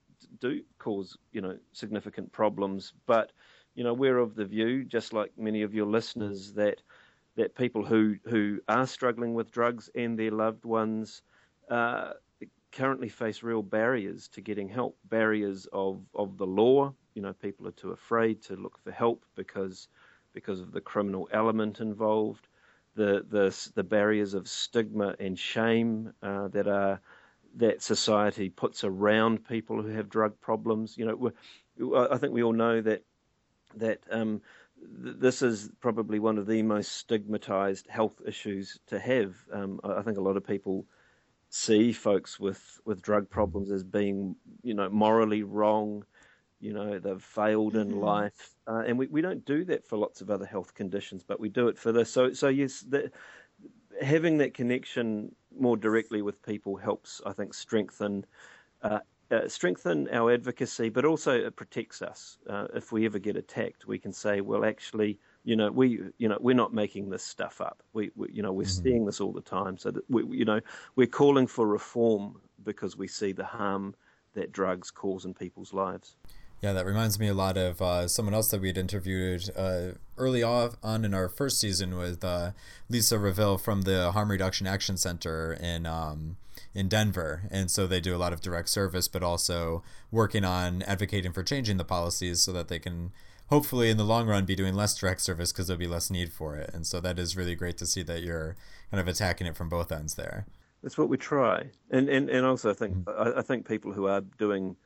do cause you know significant problems. But you know we're of the view, just like many of your listeners, that that people who who are struggling with drugs and their loved ones uh, currently face real barriers to getting help. Barriers of of the law. You know, people are too afraid to look for help because because of the criminal element involved. The the the barriers of stigma and shame uh, that are that society puts around people who have drug problems. You know, I think we all know that that um, th- this is probably one of the most stigmatized health issues to have. Um, I think a lot of people see folks with, with drug problems as being, you know, morally wrong. You know, they've failed in mm-hmm. life, uh, and we, we don't do that for lots of other health conditions, but we do it for this. So, so yes, the, having that connection more directly with people helps, I think, strengthen uh, uh, strengthen our advocacy, but also it protects us. Uh, if we ever get attacked, we can say, well, actually, you know, we, you know, we're not making this stuff up. We, we you know, we're mm-hmm. seeing this all the time. So that we, you know, we're calling for reform because we see the harm that drugs cause in people's lives. Yeah, that reminds me a lot of uh, someone else that we had interviewed uh, early on in our first season with uh, Lisa Raville from the Harm Reduction Action Center in um, in Denver, and so they do a lot of direct service, but also working on advocating for changing the policies so that they can hopefully in the long run be doing less direct service because there'll be less need for it. And so that is really great to see that you're kind of attacking it from both ends there. That's what we try, and and, and also I think mm-hmm. I, I think people who are doing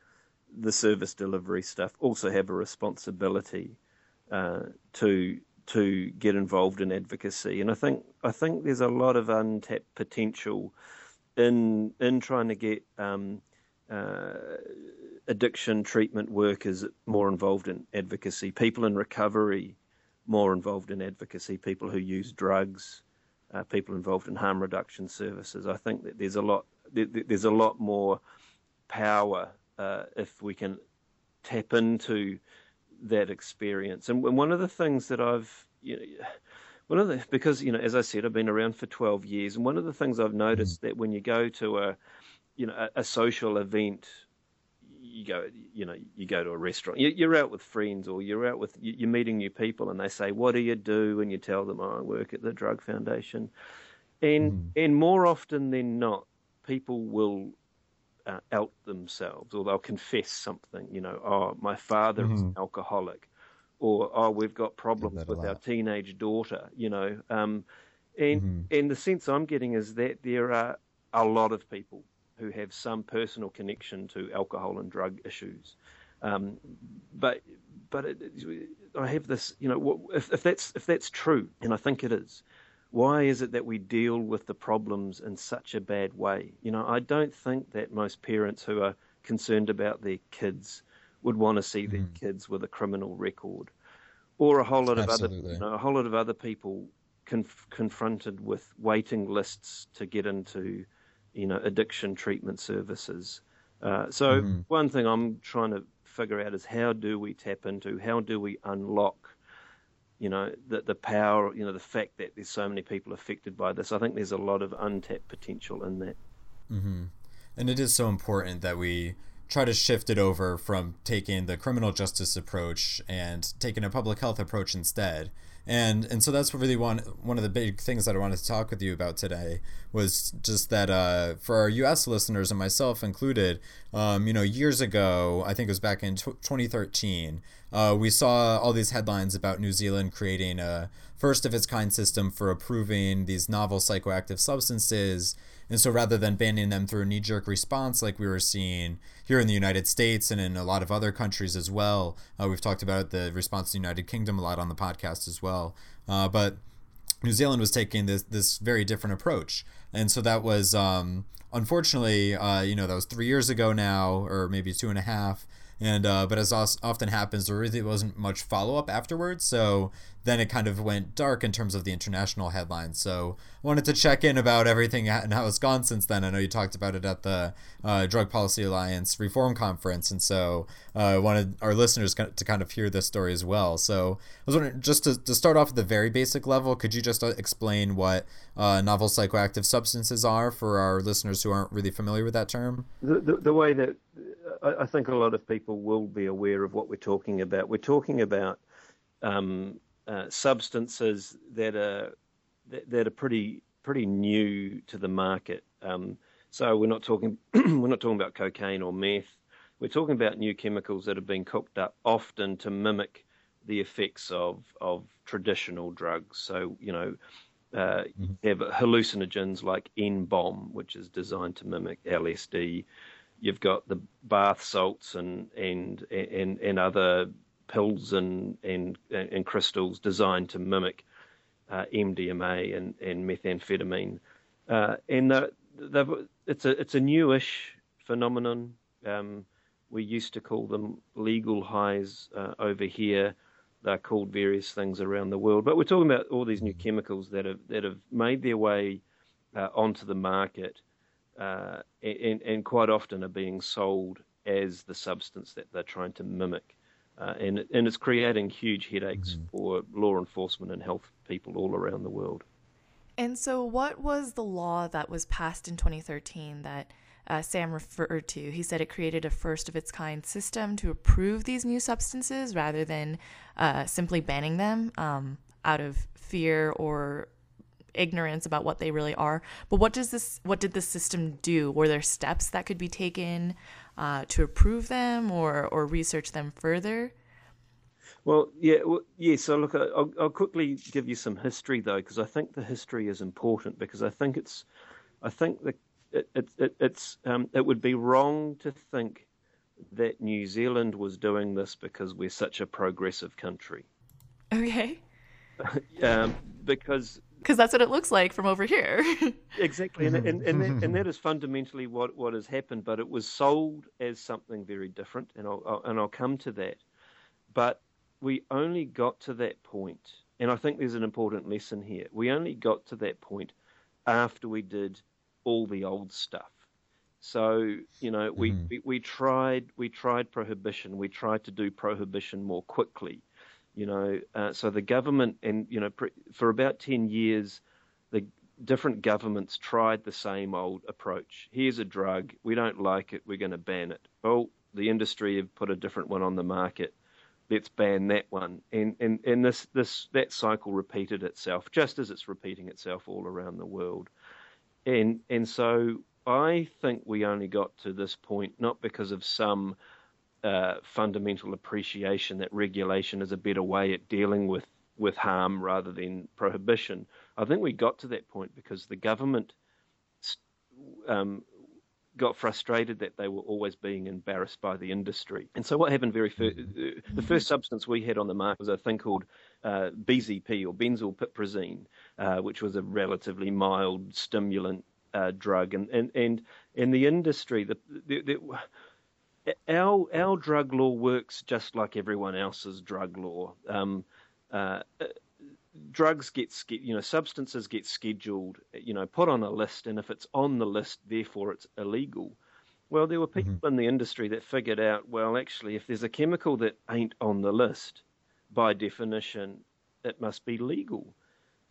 the service delivery stuff also have a responsibility uh, to to get involved in advocacy. And I think I think there's a lot of untapped potential in in trying to get um, uh, addiction treatment workers more involved in advocacy, people in recovery more involved in advocacy, people who use drugs, uh, people involved in harm reduction services. I think that there's a lot there, there's a lot more power uh, if we can tap into that experience. And one of the things that I've, you know, one of the because you know, as I said, I've been around for 12 years, and one of the things I've noticed mm-hmm. that when you go to a, you know, a, a, social event, you go, you know, you go to a restaurant, you, are out with friends, or you're out with, you're meeting new people, and they say, "What do you do?" And you tell them, oh, "I work at the Drug Foundation," and mm. and more often than not, people will uh, out themselves or they'll confess something, you know, oh, my father mm-hmm. is an alcoholic or oh, we've got problems with our teenage daughter, you know. Um, and mm-hmm. and the sense I'm getting is that there are a lot of people who have some personal connection to alcohol and drug issues. Um, but but it, I have this, you know, if, if that's if that's true, and I think it is, why is it that we deal with the problems in such a bad way? You know, I don't think that most parents who are concerned about their kids would want to see mm. their kids with a criminal record, or a whole lot of Absolutely. other, you know, a whole lot of other people conf- confronted with waiting lists to get into, you know, addiction treatment services. Uh, so mm. one thing I'm trying to figure out is how do we tap into, how do we unlock you know, the, the power, you know, the fact that there's so many people affected by this. I think there's a lot of untapped potential in that. Mm-hmm. And it is so important that we try to shift it over from taking the criminal justice approach and taking a public health approach instead. And and so that's really one one of the big things that I wanted to talk with you about today was just that uh, for our U.S. listeners and myself included, um, you know, years ago, I think it was back in t- 2013, uh, we saw all these headlines about New Zealand creating a first of its kind system for approving these novel psychoactive substances and so rather than banning them through a knee jerk response like we were seeing here in the United States and in a lot of other countries as well, uh, we've talked about the response to the United Kingdom a lot on the podcast as well. Uh, but New Zealand was taking this this very different approach, and so that was um, unfortunately, uh, you know, that was three years ago now, or maybe two and a half. And uh, but as often happens, there really wasn't much follow up afterwards. So then it kind of went dark in terms of the international headlines. So I wanted to check in about everything and how it's gone since then. I know you talked about it at the uh, Drug Policy Alliance Reform Conference, and so uh, I wanted our listeners to kind of hear this story as well. So I was wondering, just to, to start off at the very basic level, could you just uh, explain what uh, novel psychoactive substances are for our listeners who aren't really familiar with that term? The, the, the way that I think a lot of people will be aware of what we're talking about. We're talking about um, uh, substances that are that, that, are pretty pretty new to the market. Um, so we're not talking we're not talking about cocaine or meth. We're talking about new chemicals that have been cooked up often to mimic the effects of of traditional drugs. So you know. Uh, mm-hmm. You have hallucinogens like N-bomb, which is designed to mimic LSD. You've got the bath salts and and and, and other pills and, and, and crystals designed to mimic uh, MDMA and, and methamphetamine. Uh, and the, it's, a, it's a newish phenomenon. Um, we used to call them legal highs uh, over here. They're called various things around the world. But we're talking about all these new chemicals that have, that have made their way uh, onto the market uh, and, and quite often are being sold as the substance that they're trying to mimic. Uh, and, and it's creating huge headaches mm-hmm. for law enforcement and health people all around the world. And so, what was the law that was passed in 2013 that uh, Sam referred to. He said it created a first of its kind system to approve these new substances rather than uh, simply banning them um, out of fear or ignorance about what they really are. But what does this? What did the system do? Were there steps that could be taken uh, to approve them or or research them further? Well, yeah, well, yeah. So look, I'll, I'll quickly give you some history though, because I think the history is important. Because I think it's, I think that it, it, it it's um, it would be wrong to think that New Zealand was doing this because we're such a progressive country. Okay. um, because because that's what it looks like from over here. exactly, and, and, and, that, and that is fundamentally what, what has happened. But it was sold as something very different, and I'll, I'll, and I'll come to that. But we only got to that point, and I think there's an important lesson here. We only got to that point after we did all the old stuff. So you know, we, mm. we, we tried we tried prohibition. We tried to do prohibition more quickly. You know, uh, so the government and you know for about ten years, the different governments tried the same old approach. Here's a drug, we don't like it, we're going to ban it. Oh, the industry have put a different one on the market. Let's ban that one, and and and this this that cycle repeated itself, just as it's repeating itself all around the world, and and so I think we only got to this point not because of some uh, fundamental appreciation that regulation is a better way at dealing with, with harm rather than prohibition. I think we got to that point because the government um, got frustrated that they were always being embarrassed by the industry. And so what happened very first, the first substance we had on the market was a thing called uh, BZP or benzylpiperazine, uh, which was a relatively mild stimulant uh, drug. And, and, and in the industry, the, the, the our our drug law works just like everyone else's drug law. Um, uh, drugs get you know substances get scheduled, you know, put on a list, and if it's on the list, therefore it's illegal. Well, there were people mm-hmm. in the industry that figured out, well, actually, if there's a chemical that ain't on the list, by definition, it must be legal.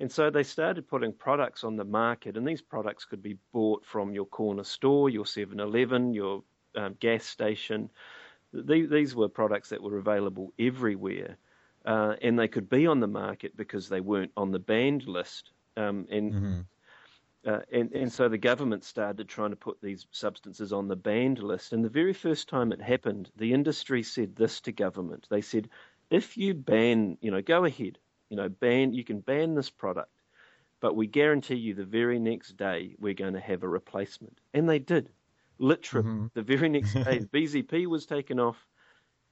And so they started putting products on the market, and these products could be bought from your corner store, your 7 Eleven, your um, gas station. These, these were products that were available everywhere, uh, and they could be on the market because they weren't on the banned list. Um, and, mm-hmm. uh, and and so the government started trying to put these substances on the banned list. And the very first time it happened, the industry said this to government. They said, if you ban, you know, go ahead, you know, ban, you can ban this product, but we guarantee you the very next day we're going to have a replacement. And they did literally mm-hmm. the very next day, BZP was taken off,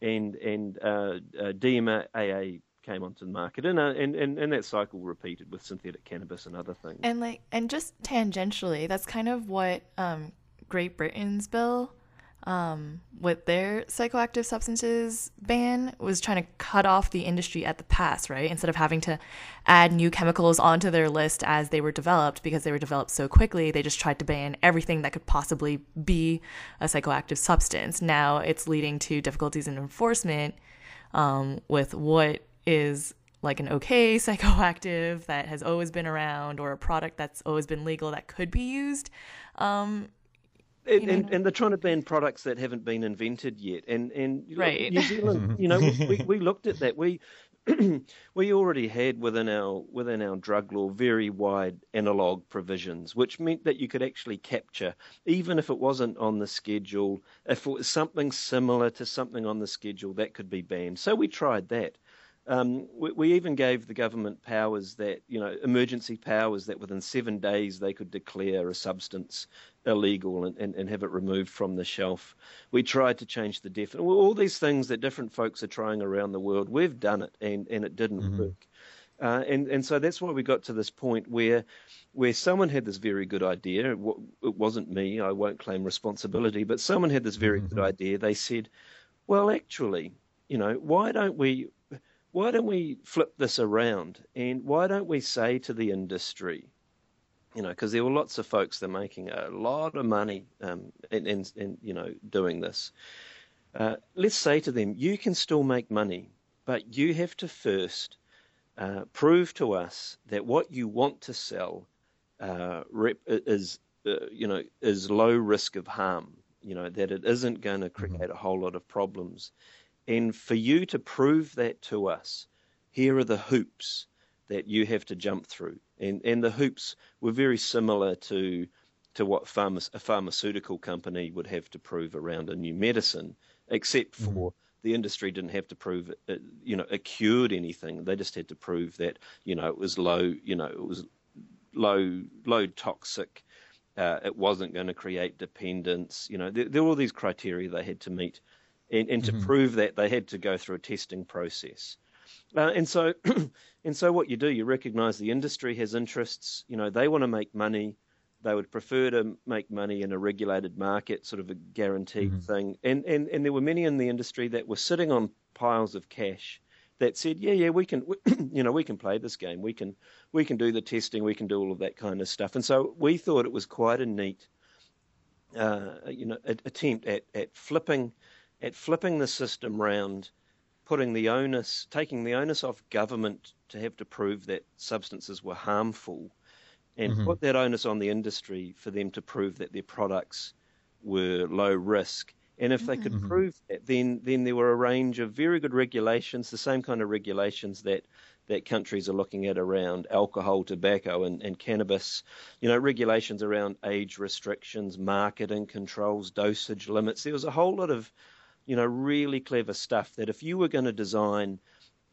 and and uh, uh, DMAA came onto the market, and, uh, and and and that cycle repeated with synthetic cannabis and other things. And like, and just tangentially, that's kind of what um, Great Britain's bill um, with their psychoactive substances ban was trying to cut off the industry at the pass, right? Instead of having to add new chemicals onto their list as they were developed because they were developed so quickly, they just tried to ban everything that could possibly be a psychoactive substance. Now it's leading to difficulties in enforcement um, with what is like an okay psychoactive that has always been around or a product that's always been legal that could be used. Um, and, and, and, they're trying to ban products that haven't been invented yet. And and right. New Zealand, you know, we, we looked at that. We we already had within our within our drug law very wide analog provisions, which meant that you could actually capture, even if it wasn't on the schedule, if it was something similar to something on the schedule, that could be banned. So we tried that. Um, we, we, even gave the government powers that, you know, emergency powers that within seven days they could declare a substance illegal and, and, and have it removed from the shelf. We tried to change the definition. All these things that different folks are trying around the world, we've done it and, and it didn't mm-hmm. work. Uh, and and so that's why we got to this point where where someone had this very good idea. It wasn't me. I won't claim responsibility, but someone had this very mm-hmm. good idea. They said, "Well, actually, you know, why don't we why don't we flip this around and why don't we say to the industry, you know, because there were lots of folks that are making a lot of money um, in, in, in, you know, doing this. Uh, let's say to them, you can still make money, but you have to first uh, prove to us that what you want to sell uh, rep- is uh, you know, is low risk of harm. You know that it isn't going to create mm-hmm. a whole lot of problems, and for you to prove that to us, here are the hoops that you have to jump through, and and the hoops were very similar to to what pharma, a pharmaceutical company would have to prove around a new medicine, except for mm-hmm. the industry didn't have to prove it, it, you know, it cured anything. They just had to prove that, you know, it was low, you know, it was low, low toxic. Uh, it wasn't going to create dependence. You know, there, there, were all these criteria they had to meet, and, and to mm-hmm. prove that they had to go through a testing process. Uh, and so, and so, what you do, you recognise the industry has interests. You know, they want to make money they would prefer to make money in a regulated market, sort of a guaranteed mm-hmm. thing. And, and and there were many in the industry that were sitting on piles of cash that said, yeah, yeah, we can, you know, we can play this game. We can we can do the testing. We can do all of that kind of stuff. And so we thought it was quite a neat, uh, you know, attempt at at flipping at flipping the system round, putting the onus, taking the onus off government to have to prove that substances were harmful and mm-hmm. put that onus on the industry for them to prove that their products were low risk. And if they could mm-hmm. prove that, then then there were a range of very good regulations, the same kind of regulations that that countries are looking at around alcohol, tobacco, and, and cannabis. You know, regulations around age restrictions, marketing controls, dosage limits. There was a whole lot of, you know, really clever stuff that if you were going to design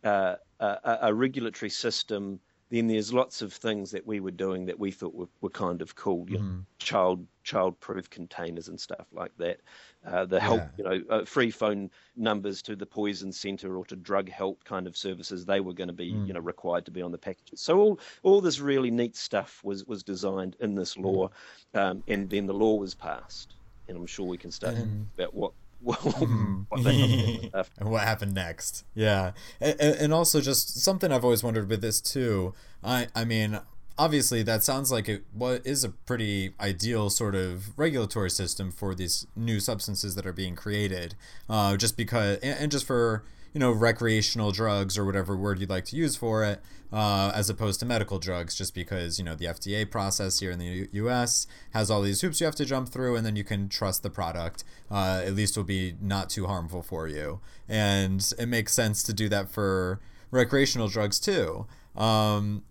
uh, a, a regulatory system then there's lots of things that we were doing that we thought were, were kind of cool, you mm-hmm. know, child child proof containers and stuff like that. Uh, the help, yeah. you know, uh, free phone numbers to the poison center or to drug help kind of services, they were going to be, mm. you know, required to be on the packages. So all all this really neat stuff was was designed in this law, mm. um, and then the law was passed. And I'm sure we can start and, about what Mm-hmm. what, what happened next? Yeah, and, and, also just something I've always wondered with this too. I I mean, obviously that sounds like it what is a pretty ideal sort of regulatory system for these new substances that are being created. Uh, just because and, and just for you know recreational drugs or whatever word you'd like to use for it uh, as opposed to medical drugs just because you know the fda process here in the U- us has all these hoops you have to jump through and then you can trust the product uh, at least will be not too harmful for you. And it makes sense to do that for recreational drugs too. Um,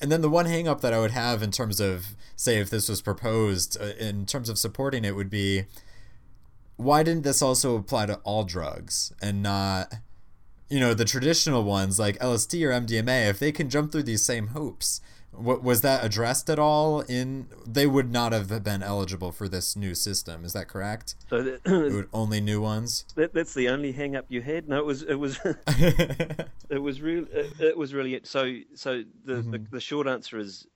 and then the one hangup that i would have in terms of say if this was proposed uh, in terms of supporting it would be why didn't this also apply to all drugs and not you know the traditional ones like LSD or MDMA, if they can jump through these same hoops, what was that addressed at all? In they would not have been eligible for this new system. Is that correct? So that, only new ones. That, that's the only hang up you had. No, it was it was it was really it, it, was really it. So so the, mm-hmm. the, the short answer is.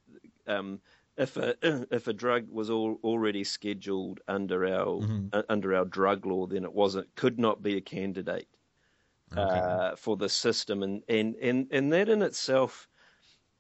Um, if a if a drug was all, already scheduled under our mm-hmm. uh, under our drug law, then it wasn't could not be a candidate okay. uh, for the system, and, and and and that in itself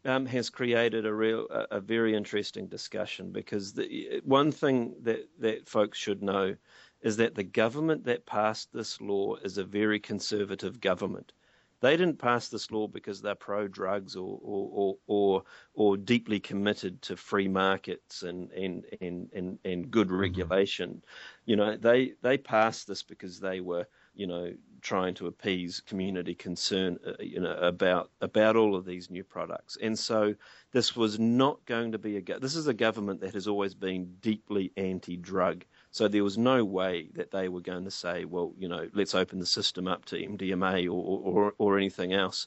um, has created a real a, a, very interesting discussion because the one thing that that folks should know is that the government that passed this law is a very conservative government. They didn't pass this law because they're pro drugs or, or, or, or, or deeply committed to free markets and, and, and, and, and good mm-hmm. regulation. Mm-hmm. You know, they, they passed this because they were, you know, trying to appease community concern, uh, you know, about about all of these new products. And so this was not going to be a. This is a government that has always been deeply anti-drug. So there was no way that they were going to say, well, you know, let's open the system up to MDMA or or, or anything else.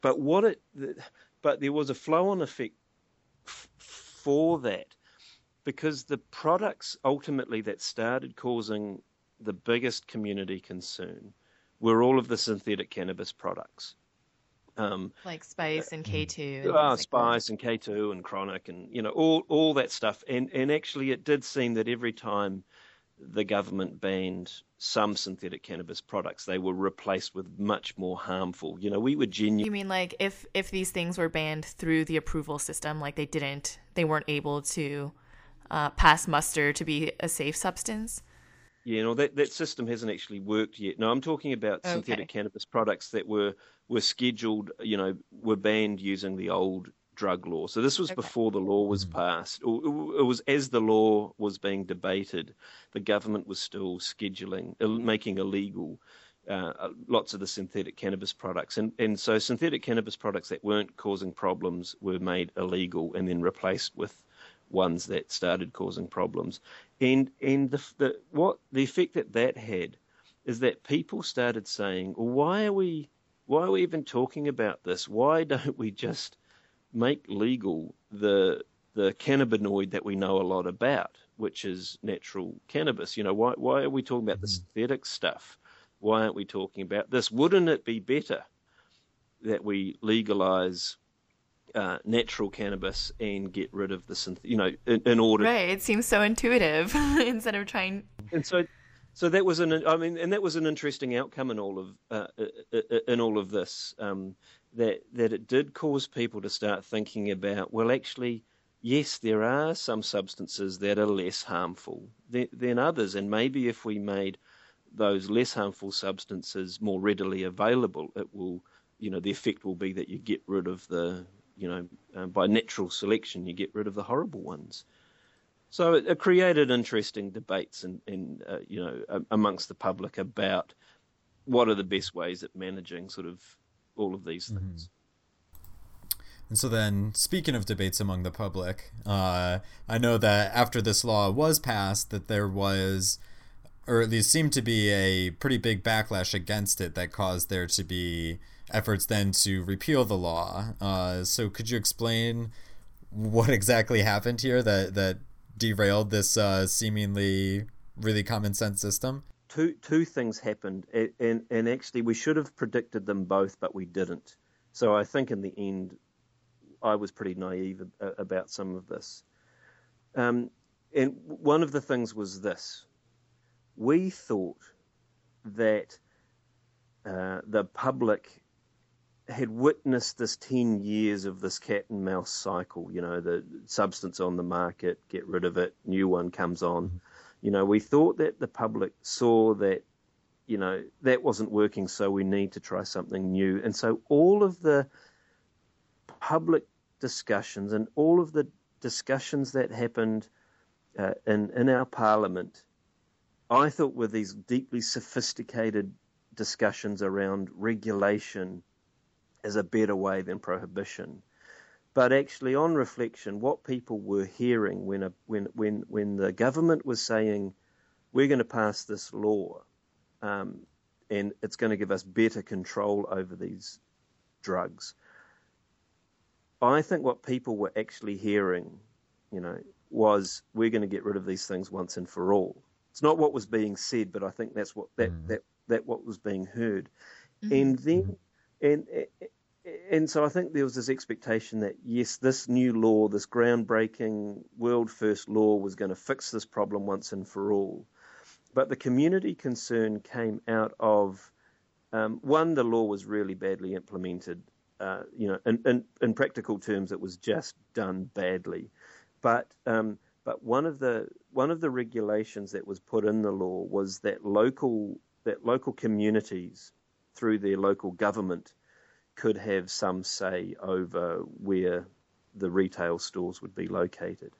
But what it, but there was a flow-on effect f- for that because the products ultimately that started causing the biggest community concern were all of the synthetic cannabis products. Um, like Spice and K2. And uh, Spice and K2 and Chronic and, you know, all, all that stuff. And, and actually, it did seem that every time the government banned some synthetic cannabis products, they were replaced with much more harmful. You know, we were genuine. You mean like if if these things were banned through the approval system, like they didn't, they weren't able to uh, pass muster to be a safe substance? Yeah, no, that, that system hasn't actually worked yet. No, I'm talking about synthetic cannabis products that were were scheduled, you know, were banned using the old drug law. So this was okay. before the law was mm-hmm. passed. It was as the law was being debated. The government was still scheduling, making illegal uh, lots of the synthetic cannabis products. And, and so synthetic cannabis products that weren't causing problems were made illegal and then replaced with ones that started causing problems. And and the, the what the effect that that had is that people started saying, well, why are we why are we even talking about this? Why don't we just make legal the the cannabinoid that we know a lot about, which is natural cannabis? You know, why why are we talking about the mm-hmm. synthetic stuff? Why aren't we talking about this? Wouldn't it be better that we legalize uh, natural cannabis and get rid of the synth, you know, in, in, order. Right. It seems so intuitive instead of trying. And so, so that was an, I mean, and that was an interesting outcome in all of, uh, uh, uh, in all of this, um, that, that it did cause people to start thinking about, well, actually, yes, there are some substances that are less harmful than, than others. And maybe if we made those less harmful substances more readily available, it will, you know, the effect will be that you get rid of the you know, uh, by natural selection, you get rid of the horrible ones. So it, it created interesting debates and, in, uh, you know, amongst the public about what are the best ways at managing sort of all of these things. Mm-hmm. And so then, speaking of debates among the public, uh, I know that after this law was passed, that there was, or at least seemed to be, a pretty big backlash against it that caused there to be efforts then to repeal the law. Uh, so could you explain what exactly happened here that that derailed this uh, seemingly really common sense system? Two two things happened, and and actually we should have predicted them both, but we didn't. So I think in the end, I was pretty naive about some of this. Um, and one of the things was this: we thought that uh, the public had witnessed this 10 years of this cat and mouse cycle, you know, the substance on the market, get rid of it, new one comes on. Mm-hmm. You know, we thought that the public saw that, you know, that wasn't working, so we need to try something new. And so all of the public discussions and all of the discussions that happened uh, in, in our parliament, I thought were these deeply sophisticated discussions around regulation as a better way than prohibition. But actually, on reflection, what people were hearing when, a, when, when, when the government was saying, we're going to pass this law um, and it's going to give us better control over these drugs, I think what people were actually hearing, you know, was we're going to get rid of these things once and for all. It's not what was being said, but I think that's what that mm. that that what was being heard. Mm-hmm. And then and and so I think there was this expectation that yes, this new law, this groundbreaking world first law, was going to fix this problem once and for all. But the community concern came out of um, one, the law was really badly implemented. Uh, you know, in, in, in, practical terms, it was just done badly. But um, but one of the one of the regulations that was put in the law was that local that local communities through their local government could have some say over where the retail stores would be located.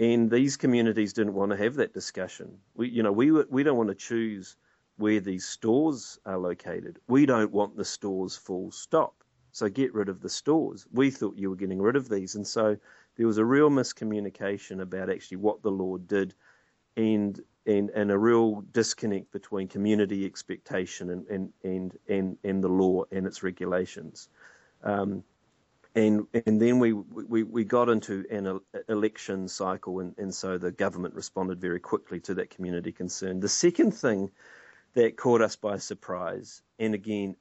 And these communities didn't want to have that discussion. We, you know, we we don't want to choose where these stores are located. We don't want the stores full stop. So get rid of the stores. We thought you were getting rid of these, and so there was a real miscommunication about actually what the law did, and and, and a real disconnect between community expectation and, and, and, and, and the law and its regulations. Um, and and then we, we, we got into an election cycle, and, and so the government responded very quickly to that community concern. The second thing that caught us by surprise, and again,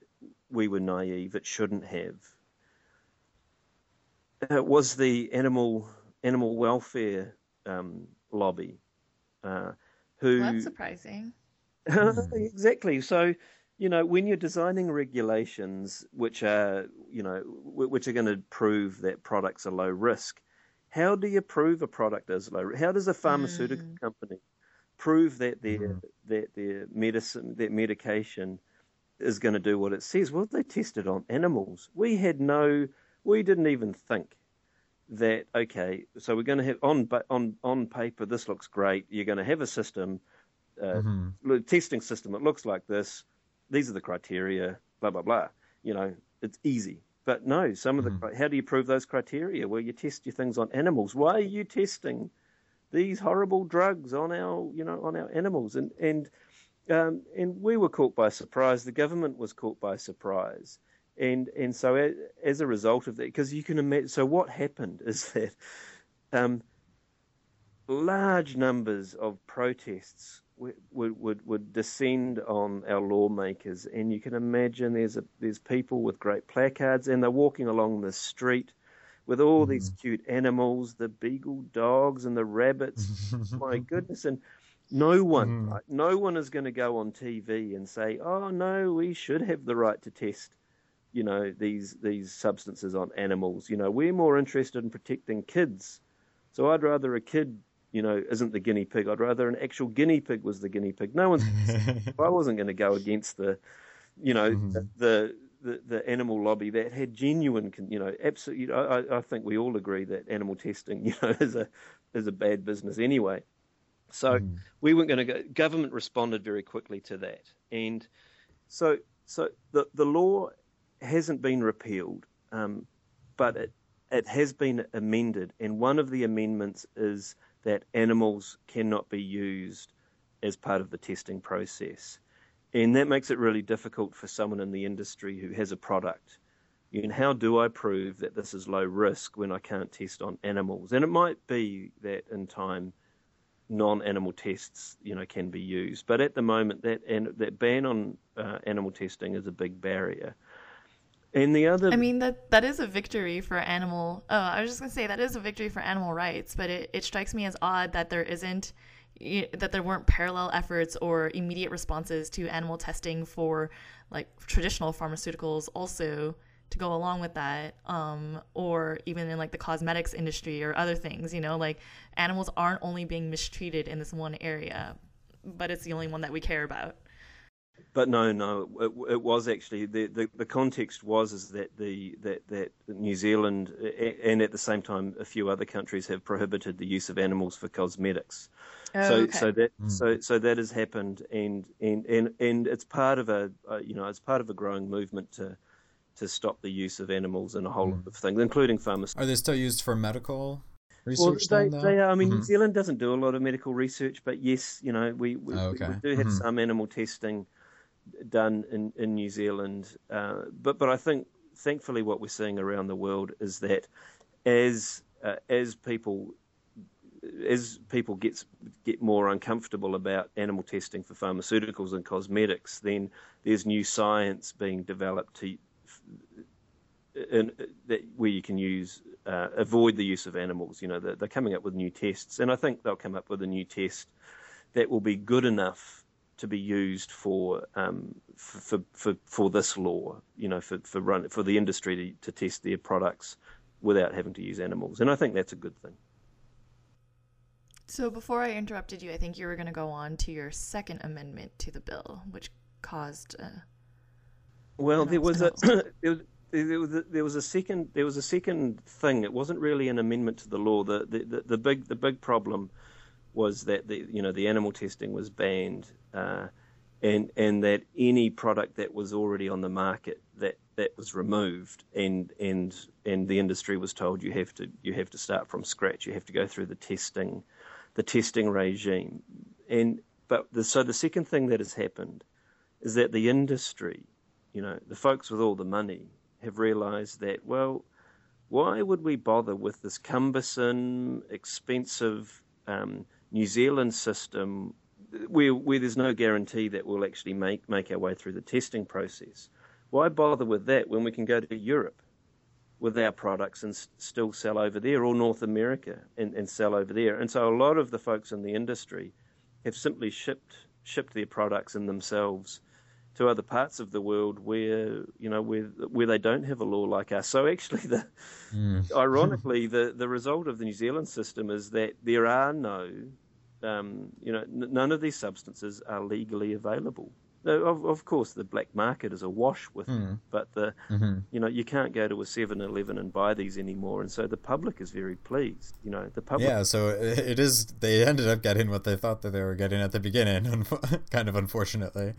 we were naive, it shouldn't have, uh, was the animal animal welfare um, lobby. Uh, who well, that's surprising. exactly. So, you know, when you're designing regulations which are, you know, which are going to prove that products are low risk, how do you prove a product is low? How does a pharmaceutical mm. company prove that their mm. that their medicine, that medication, is going to do what it says? Well, they tested on animals. We had no, we didn't even think that okay, so we're going to have on on on paper this looks great. You're going to have a system, uh, mm-hmm. testing system. It looks like this. These are the criteria. Blah blah blah. You know, it's easy. But no, some of the mm-hmm. how do you prove those criteria? Well, you test your things on animals. Why are you testing these horrible drugs on our you know on our animals? And and um, and we were caught by surprise. The government was caught by surprise and and so as a result of that, because you can imagine, so what happened is that um, large numbers of protests would, would would descend on our lawmakers, and you can imagine there's a, there's people with great placards, and they're walking along the street with all mm. these cute animals, the beagle dogs and the rabbits. My goodness, and no one, mm. right, no one is going to go on TV and say, "Oh no, we should have the right to test." You know these these substances on animals. You know, we're more interested in protecting kids. So I'd rather a kid, you know, isn't the guinea pig. I'd rather an actual guinea pig was the guinea pig. No one's. I wasn't going to go against the, you know, mm-hmm. the, the the, the animal lobby that had genuine, you know, absolutely. I, I think we all agree that animal testing, you know, is a is a bad business anyway. So mm. we weren't going to go. Government responded very quickly to that, and so so the the law hasn't been repealed, um, but it, it has been amended. And one of the amendments is that animals cannot be used as part of the testing process. And that makes it really difficult for someone in the industry who has a product. And how do I prove that this is low risk when I can't test on animals? And it might be that in time, non-animal tests, you know, can be used. But at the moment, that and that ban on uh, animal testing is a big barrier. And the other, I mean that that is a victory for animal. Oh, I was just gonna say that is a victory for animal rights, but it, it strikes me as odd that there isn't that there weren't parallel efforts or immediate responses to animal testing for like traditional pharmaceuticals also to go along with that um, or even in like the cosmetics industry or other things you know like animals aren't only being mistreated in this one area but it's the only one that we care about but no, no, it, it, was actually the, the, the context was is that the that that New Zealand and at the same time a few other countries have prohibited the use of animals for cosmetics. Oh, so okay. so that mm. so so that has happened and and and and it's part of a uh, you know it's part of a growing movement to to stop the use of animals in a whole mm. of things, including pharmaceuticals. Are they still used for medical? Research well, they, they are. I mean, mm-hmm. New Zealand doesn't do a lot of medical research, but yes, you know, we we, oh, okay. we do have mm-hmm. some animal testing done in, in New Zealand. Uh, but but I think thankfully what we're seeing around the world is that as uh, as people as people get get more uncomfortable about animal testing for pharmaceuticals and cosmetics, then there's new science being developed to in, that where you can use uh, avoid the use of animals. You know, they're, they're coming up with new tests, and I think they'll come up with a new test that will be good enough to be used for um, for, for for this law, you know, for for run for the industry to, to test their products without having to use animals, and I think that's a good thing. So before I interrupted you, I think you were going to go on to your second amendment to the bill, which caused. Uh, well, there was a there was, there was a, there was a second there was a second thing. It wasn't really an amendment to the law. The the, the, the big the big problem was that the you know the animal testing was banned, uh, and and that any product that was already on the market that that was removed, and and and the industry was told you have to you have to start from scratch. You have to go through the testing, the testing regime, and but the, so the second thing that has happened is that the industry, you know, the folks with all the money have realised that well why would we bother with this cumbersome, expensive um, New Zealand system where, where there's no guarantee that we'll actually make, make our way through the testing process. Why bother with that when we can go to Europe with our products and s- still sell over there, or North America and, and sell over there? And so a lot of the folks in the industry have simply shipped shipped their products and themselves to other parts of the world where you know where where they don't have a law like us. So actually, the mm. ironically, the the result of the New Zealand system is that there are no, um, you know, n- none of these substances are legally available. of, of course, the black market is awash with Mm. them, but the Mm-hmm. you know you can't go to a 7-Eleven and buy these anymore, and so the public is very pleased. You know, the public. Yeah, so it is. They ended up getting what they thought that they were getting at the beginning, kind of unfortunately.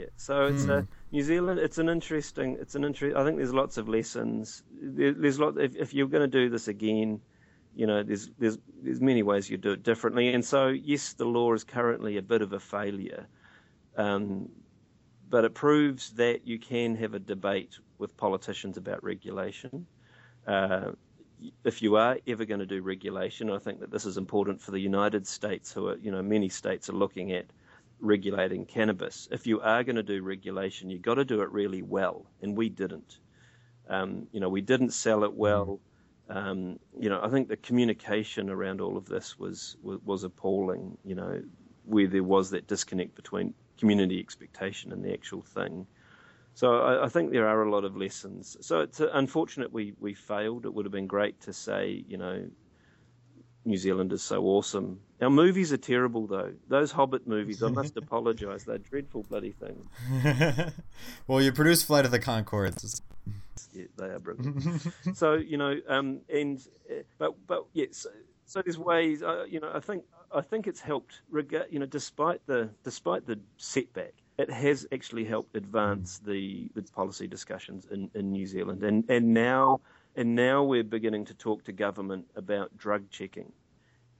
Yeah, so it's Hmm. a New Zealand. It's an interesting. It's an interest. I think there's lots of lessons. There, there's lot. If, if you're going to do this again, you know, there's there's there's many ways you do it differently. And so yes, the law is currently a bit of a failure, um, but it proves that you can have a debate with politicians about regulation. Uh, if you are ever going to do regulation, I think that this is important for the United States, who are, you know, many states are looking at regulating cannabis. If you are going to do regulation, you've got to do it really well, and we didn't. Um, you know, we didn't sell it well. Um, you know, I think the communication around all of this was, was was appalling. You know, where there was that disconnect between community expectation and the actual thing. So I, I think there are a lot of lessons. So it's unfortunate we we failed. It would have been great to say, you know, New Zealand is so awesome. Our movies are terrible though. Those Hobbit movies, I must apologise. They're dreadful bloody things. well, you produced Flight of the Conchords. Yeah, they are brilliant. so you know, um, and uh, but but yes, so, so there's ways. Uh, you know, I think I think it's helped. You know, despite the despite the setback, it has actually helped advance the the policy discussions in, in New Zealand, and and now and now we're beginning to talk to government about drug checking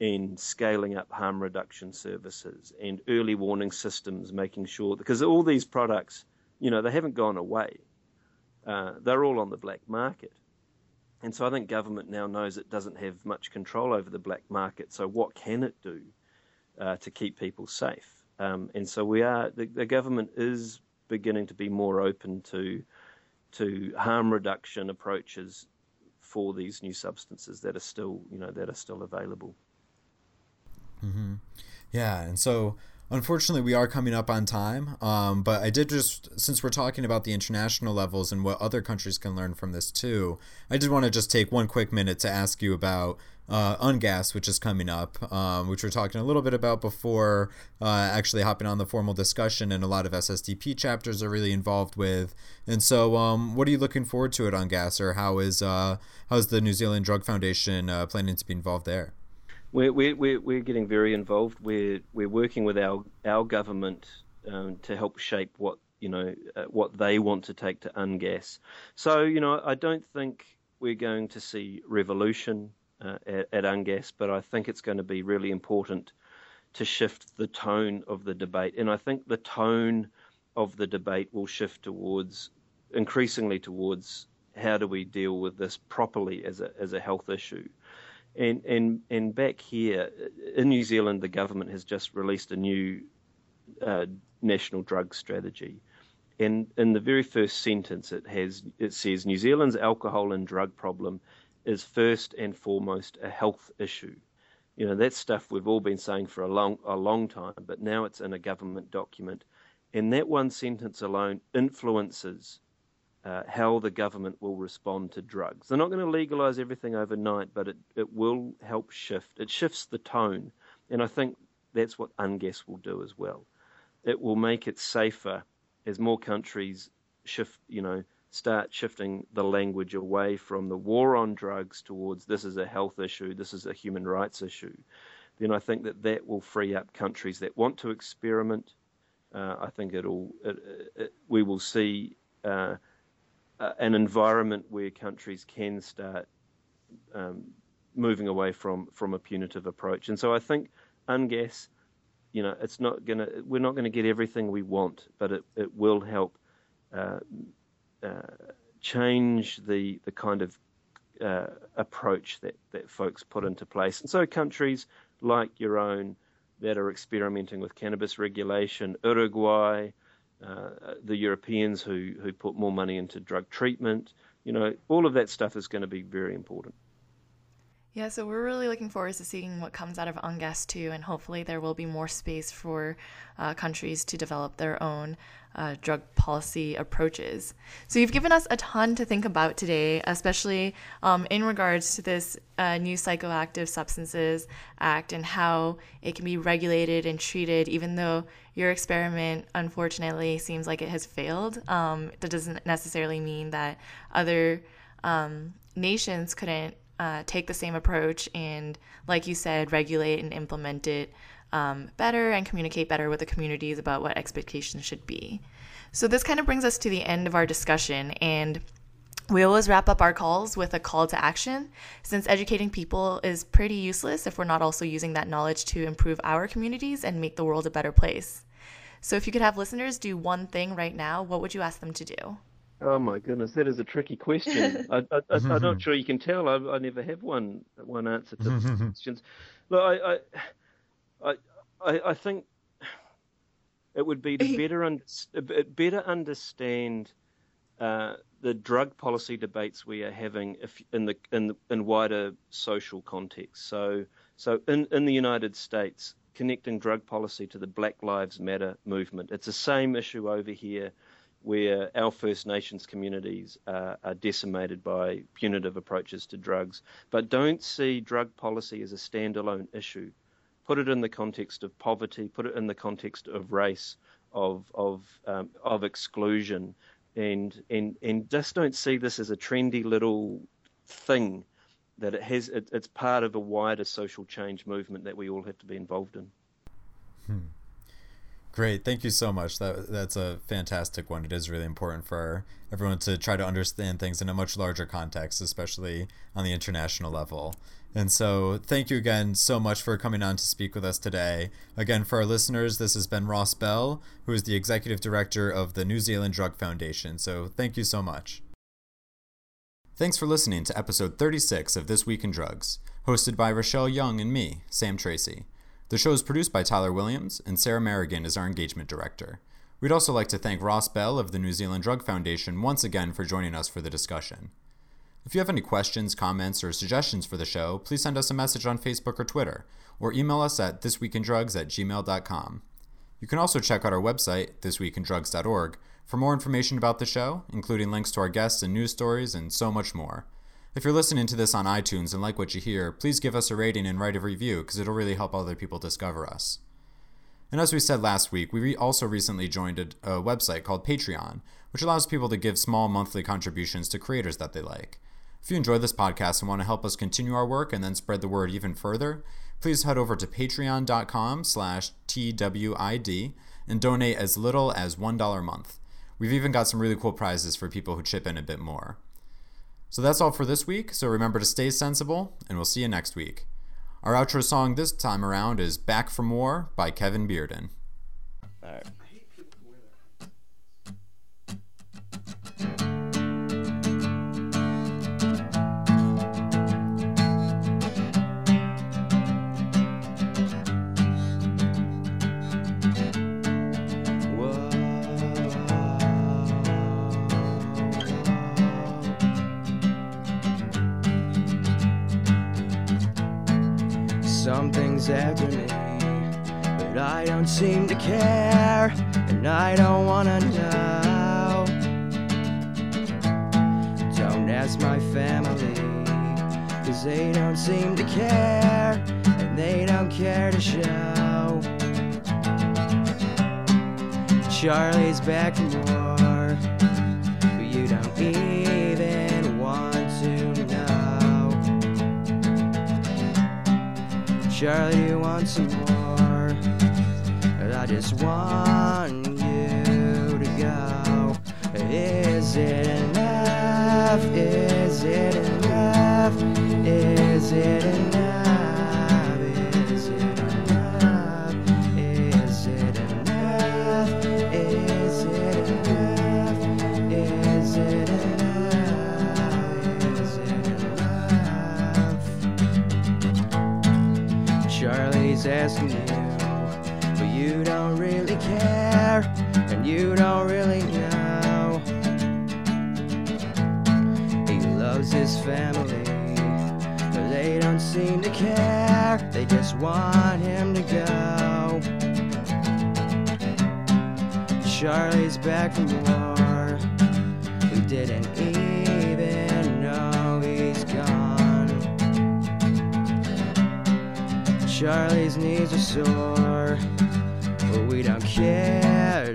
and scaling up harm reduction services and early warning systems, making sure because all these products, you know, they haven't gone away. Uh, they're all on the black market. And so I think government now knows it doesn't have much control over the black market. So what can it do uh, to keep people safe? Um, and so we are the, the government is beginning to be more open to to harm reduction approaches for these new substances that are still you know that are still available. Mm-hmm. Yeah, and so unfortunately we are coming up on time. Um, but I did just since we're talking about the international levels and what other countries can learn from this too, I did want to just take one quick minute to ask you about uh, UNGAS, which is coming up, um, which we're talking a little bit about before uh, actually hopping on the formal discussion, and a lot of SSDP chapters are really involved with. And so, um, what are you looking forward to at UNGAS, or how is uh, how's the New Zealand Drug Foundation uh, planning to be involved there? We're, we're, we're getting very involved. We're, we're working with our, our government um, to help shape what you know uh, what they want to take to UNGAS. So you know I don't think we're going to see revolution uh, at, at UNGAS, but I think it's going to be really important to shift the tone of the debate, and I think the tone of the debate will shift towards increasingly towards how do we deal with this properly as a as a health issue. And, and and back here in New Zealand, the government has just released a new uh, national drug strategy. And in the very first sentence, it has it says New Zealand's alcohol and drug problem is first and foremost a health issue. You know that's stuff we've all been saying for a long a long time, but now it's in a government document, and that one sentence alone influences uh, how the government will respond to drugs. They're not going to legalize everything overnight, but it, it will help shift. It shifts the tone, and I think that's what UNGAS will do as well. It will make it safer as more countries shift, you know, start shifting the language away from the war on drugs towards this is a health issue, this is a human rights issue. Then I think that that will free up countries that want to experiment. Uh, I think it'll it, it, we will see. Uh, an environment where countries can start um, moving away from, from a punitive approach. And so I think UNGAS, you know, it's not gonna we're not gonna get everything we want, but it, it will help uh, change the the kind of uh, approach that, that folks put into place. And so countries like your own that are experimenting with cannabis regulation, Uruguay, uh, the Europeans who, who put more money into drug treatment. You know, all of that stuff is going to be very important. Yeah, so we're really looking forward to seeing what comes out of UNGAS too, and hopefully there will be more space for uh, countries to develop their own uh, drug policy approaches. So you've given us a ton to think about today, especially um, in regards to this uh, new Psychoactive Substances Act and how it can be regulated and treated, even though your experiment unfortunately seems like it has failed. Um, that doesn't necessarily mean that other um, nations couldn't uh, take the same approach and, like you said, regulate and implement it um, better and communicate better with the communities about what expectations should be. So, this kind of brings us to the end of our discussion. And we always wrap up our calls with a call to action, since educating people is pretty useless if we're not also using that knowledge to improve our communities and make the world a better place. So, if you could have listeners do one thing right now, what would you ask them to do? Oh my goodness, that is a tricky question. I, am not sure you can tell. I, I, never have one one answer to these questions. Look, I, I, I, I think it would be to better un, better understand uh, the drug policy debates we are having if, in the in the, in wider social context. So so in in the United States, connecting drug policy to the Black Lives Matter movement, it's the same issue over here where our First Nations communities uh, are decimated by punitive approaches to drugs, but don't see drug policy as a standalone issue. Put it in the context of poverty, put it in the context of race, of of um, of exclusion, and and and just don't see this as a trendy little thing that it has. It, it's part of a wider social change movement that we all have to be involved in. Hmm. Great, thank you so much. That that's a fantastic one. It is really important for everyone to try to understand things in a much larger context, especially on the international level. And so, thank you again so much for coming on to speak with us today. Again, for our listeners, this has been Ross Bell, who is the executive director of the New Zealand Drug Foundation. So, thank you so much. Thanks for listening to episode 36 of This Week in Drugs, hosted by Rachelle Young and me, Sam Tracy. The show is produced by Tyler Williams, and Sarah Merrigan is our engagement director. We'd also like to thank Ross Bell of the New Zealand Drug Foundation once again for joining us for the discussion. If you have any questions, comments, or suggestions for the show, please send us a message on Facebook or Twitter, or email us at thisweekindrugs at gmail.com. You can also check out our website, thisweekindrugs.org, for more information about the show, including links to our guests and news stories, and so much more. If you're listening to this on iTunes and like what you hear, please give us a rating and write a review because it'll really help other people discover us. And as we said last week, we re- also recently joined a, a website called Patreon, which allows people to give small monthly contributions to creators that they like. If you enjoy this podcast and want to help us continue our work and then spread the word even further, please head over to patreon.com slash TWID and donate as little as $1 a month. We've even got some really cool prizes for people who chip in a bit more. So that's all for this week, so remember to stay sensible, and we'll see you next week. Our outro song this time around is Back for More by Kevin Bearden. All right. Something's after me, but I don't seem to care, and I don't wanna know. Don't ask my family, cause they don't seem to care, and they don't care to show. Charlie's back for more, Charlie, you want some more, but I just want you to go. Is it enough? Is it enough? Is it enough? You, but you don't really care, and you don't really know. He loves his family, but they don't seem to care. They just want him to go. Charlie's back from the war. We didn't Charlie's knees are sore, but we don't care.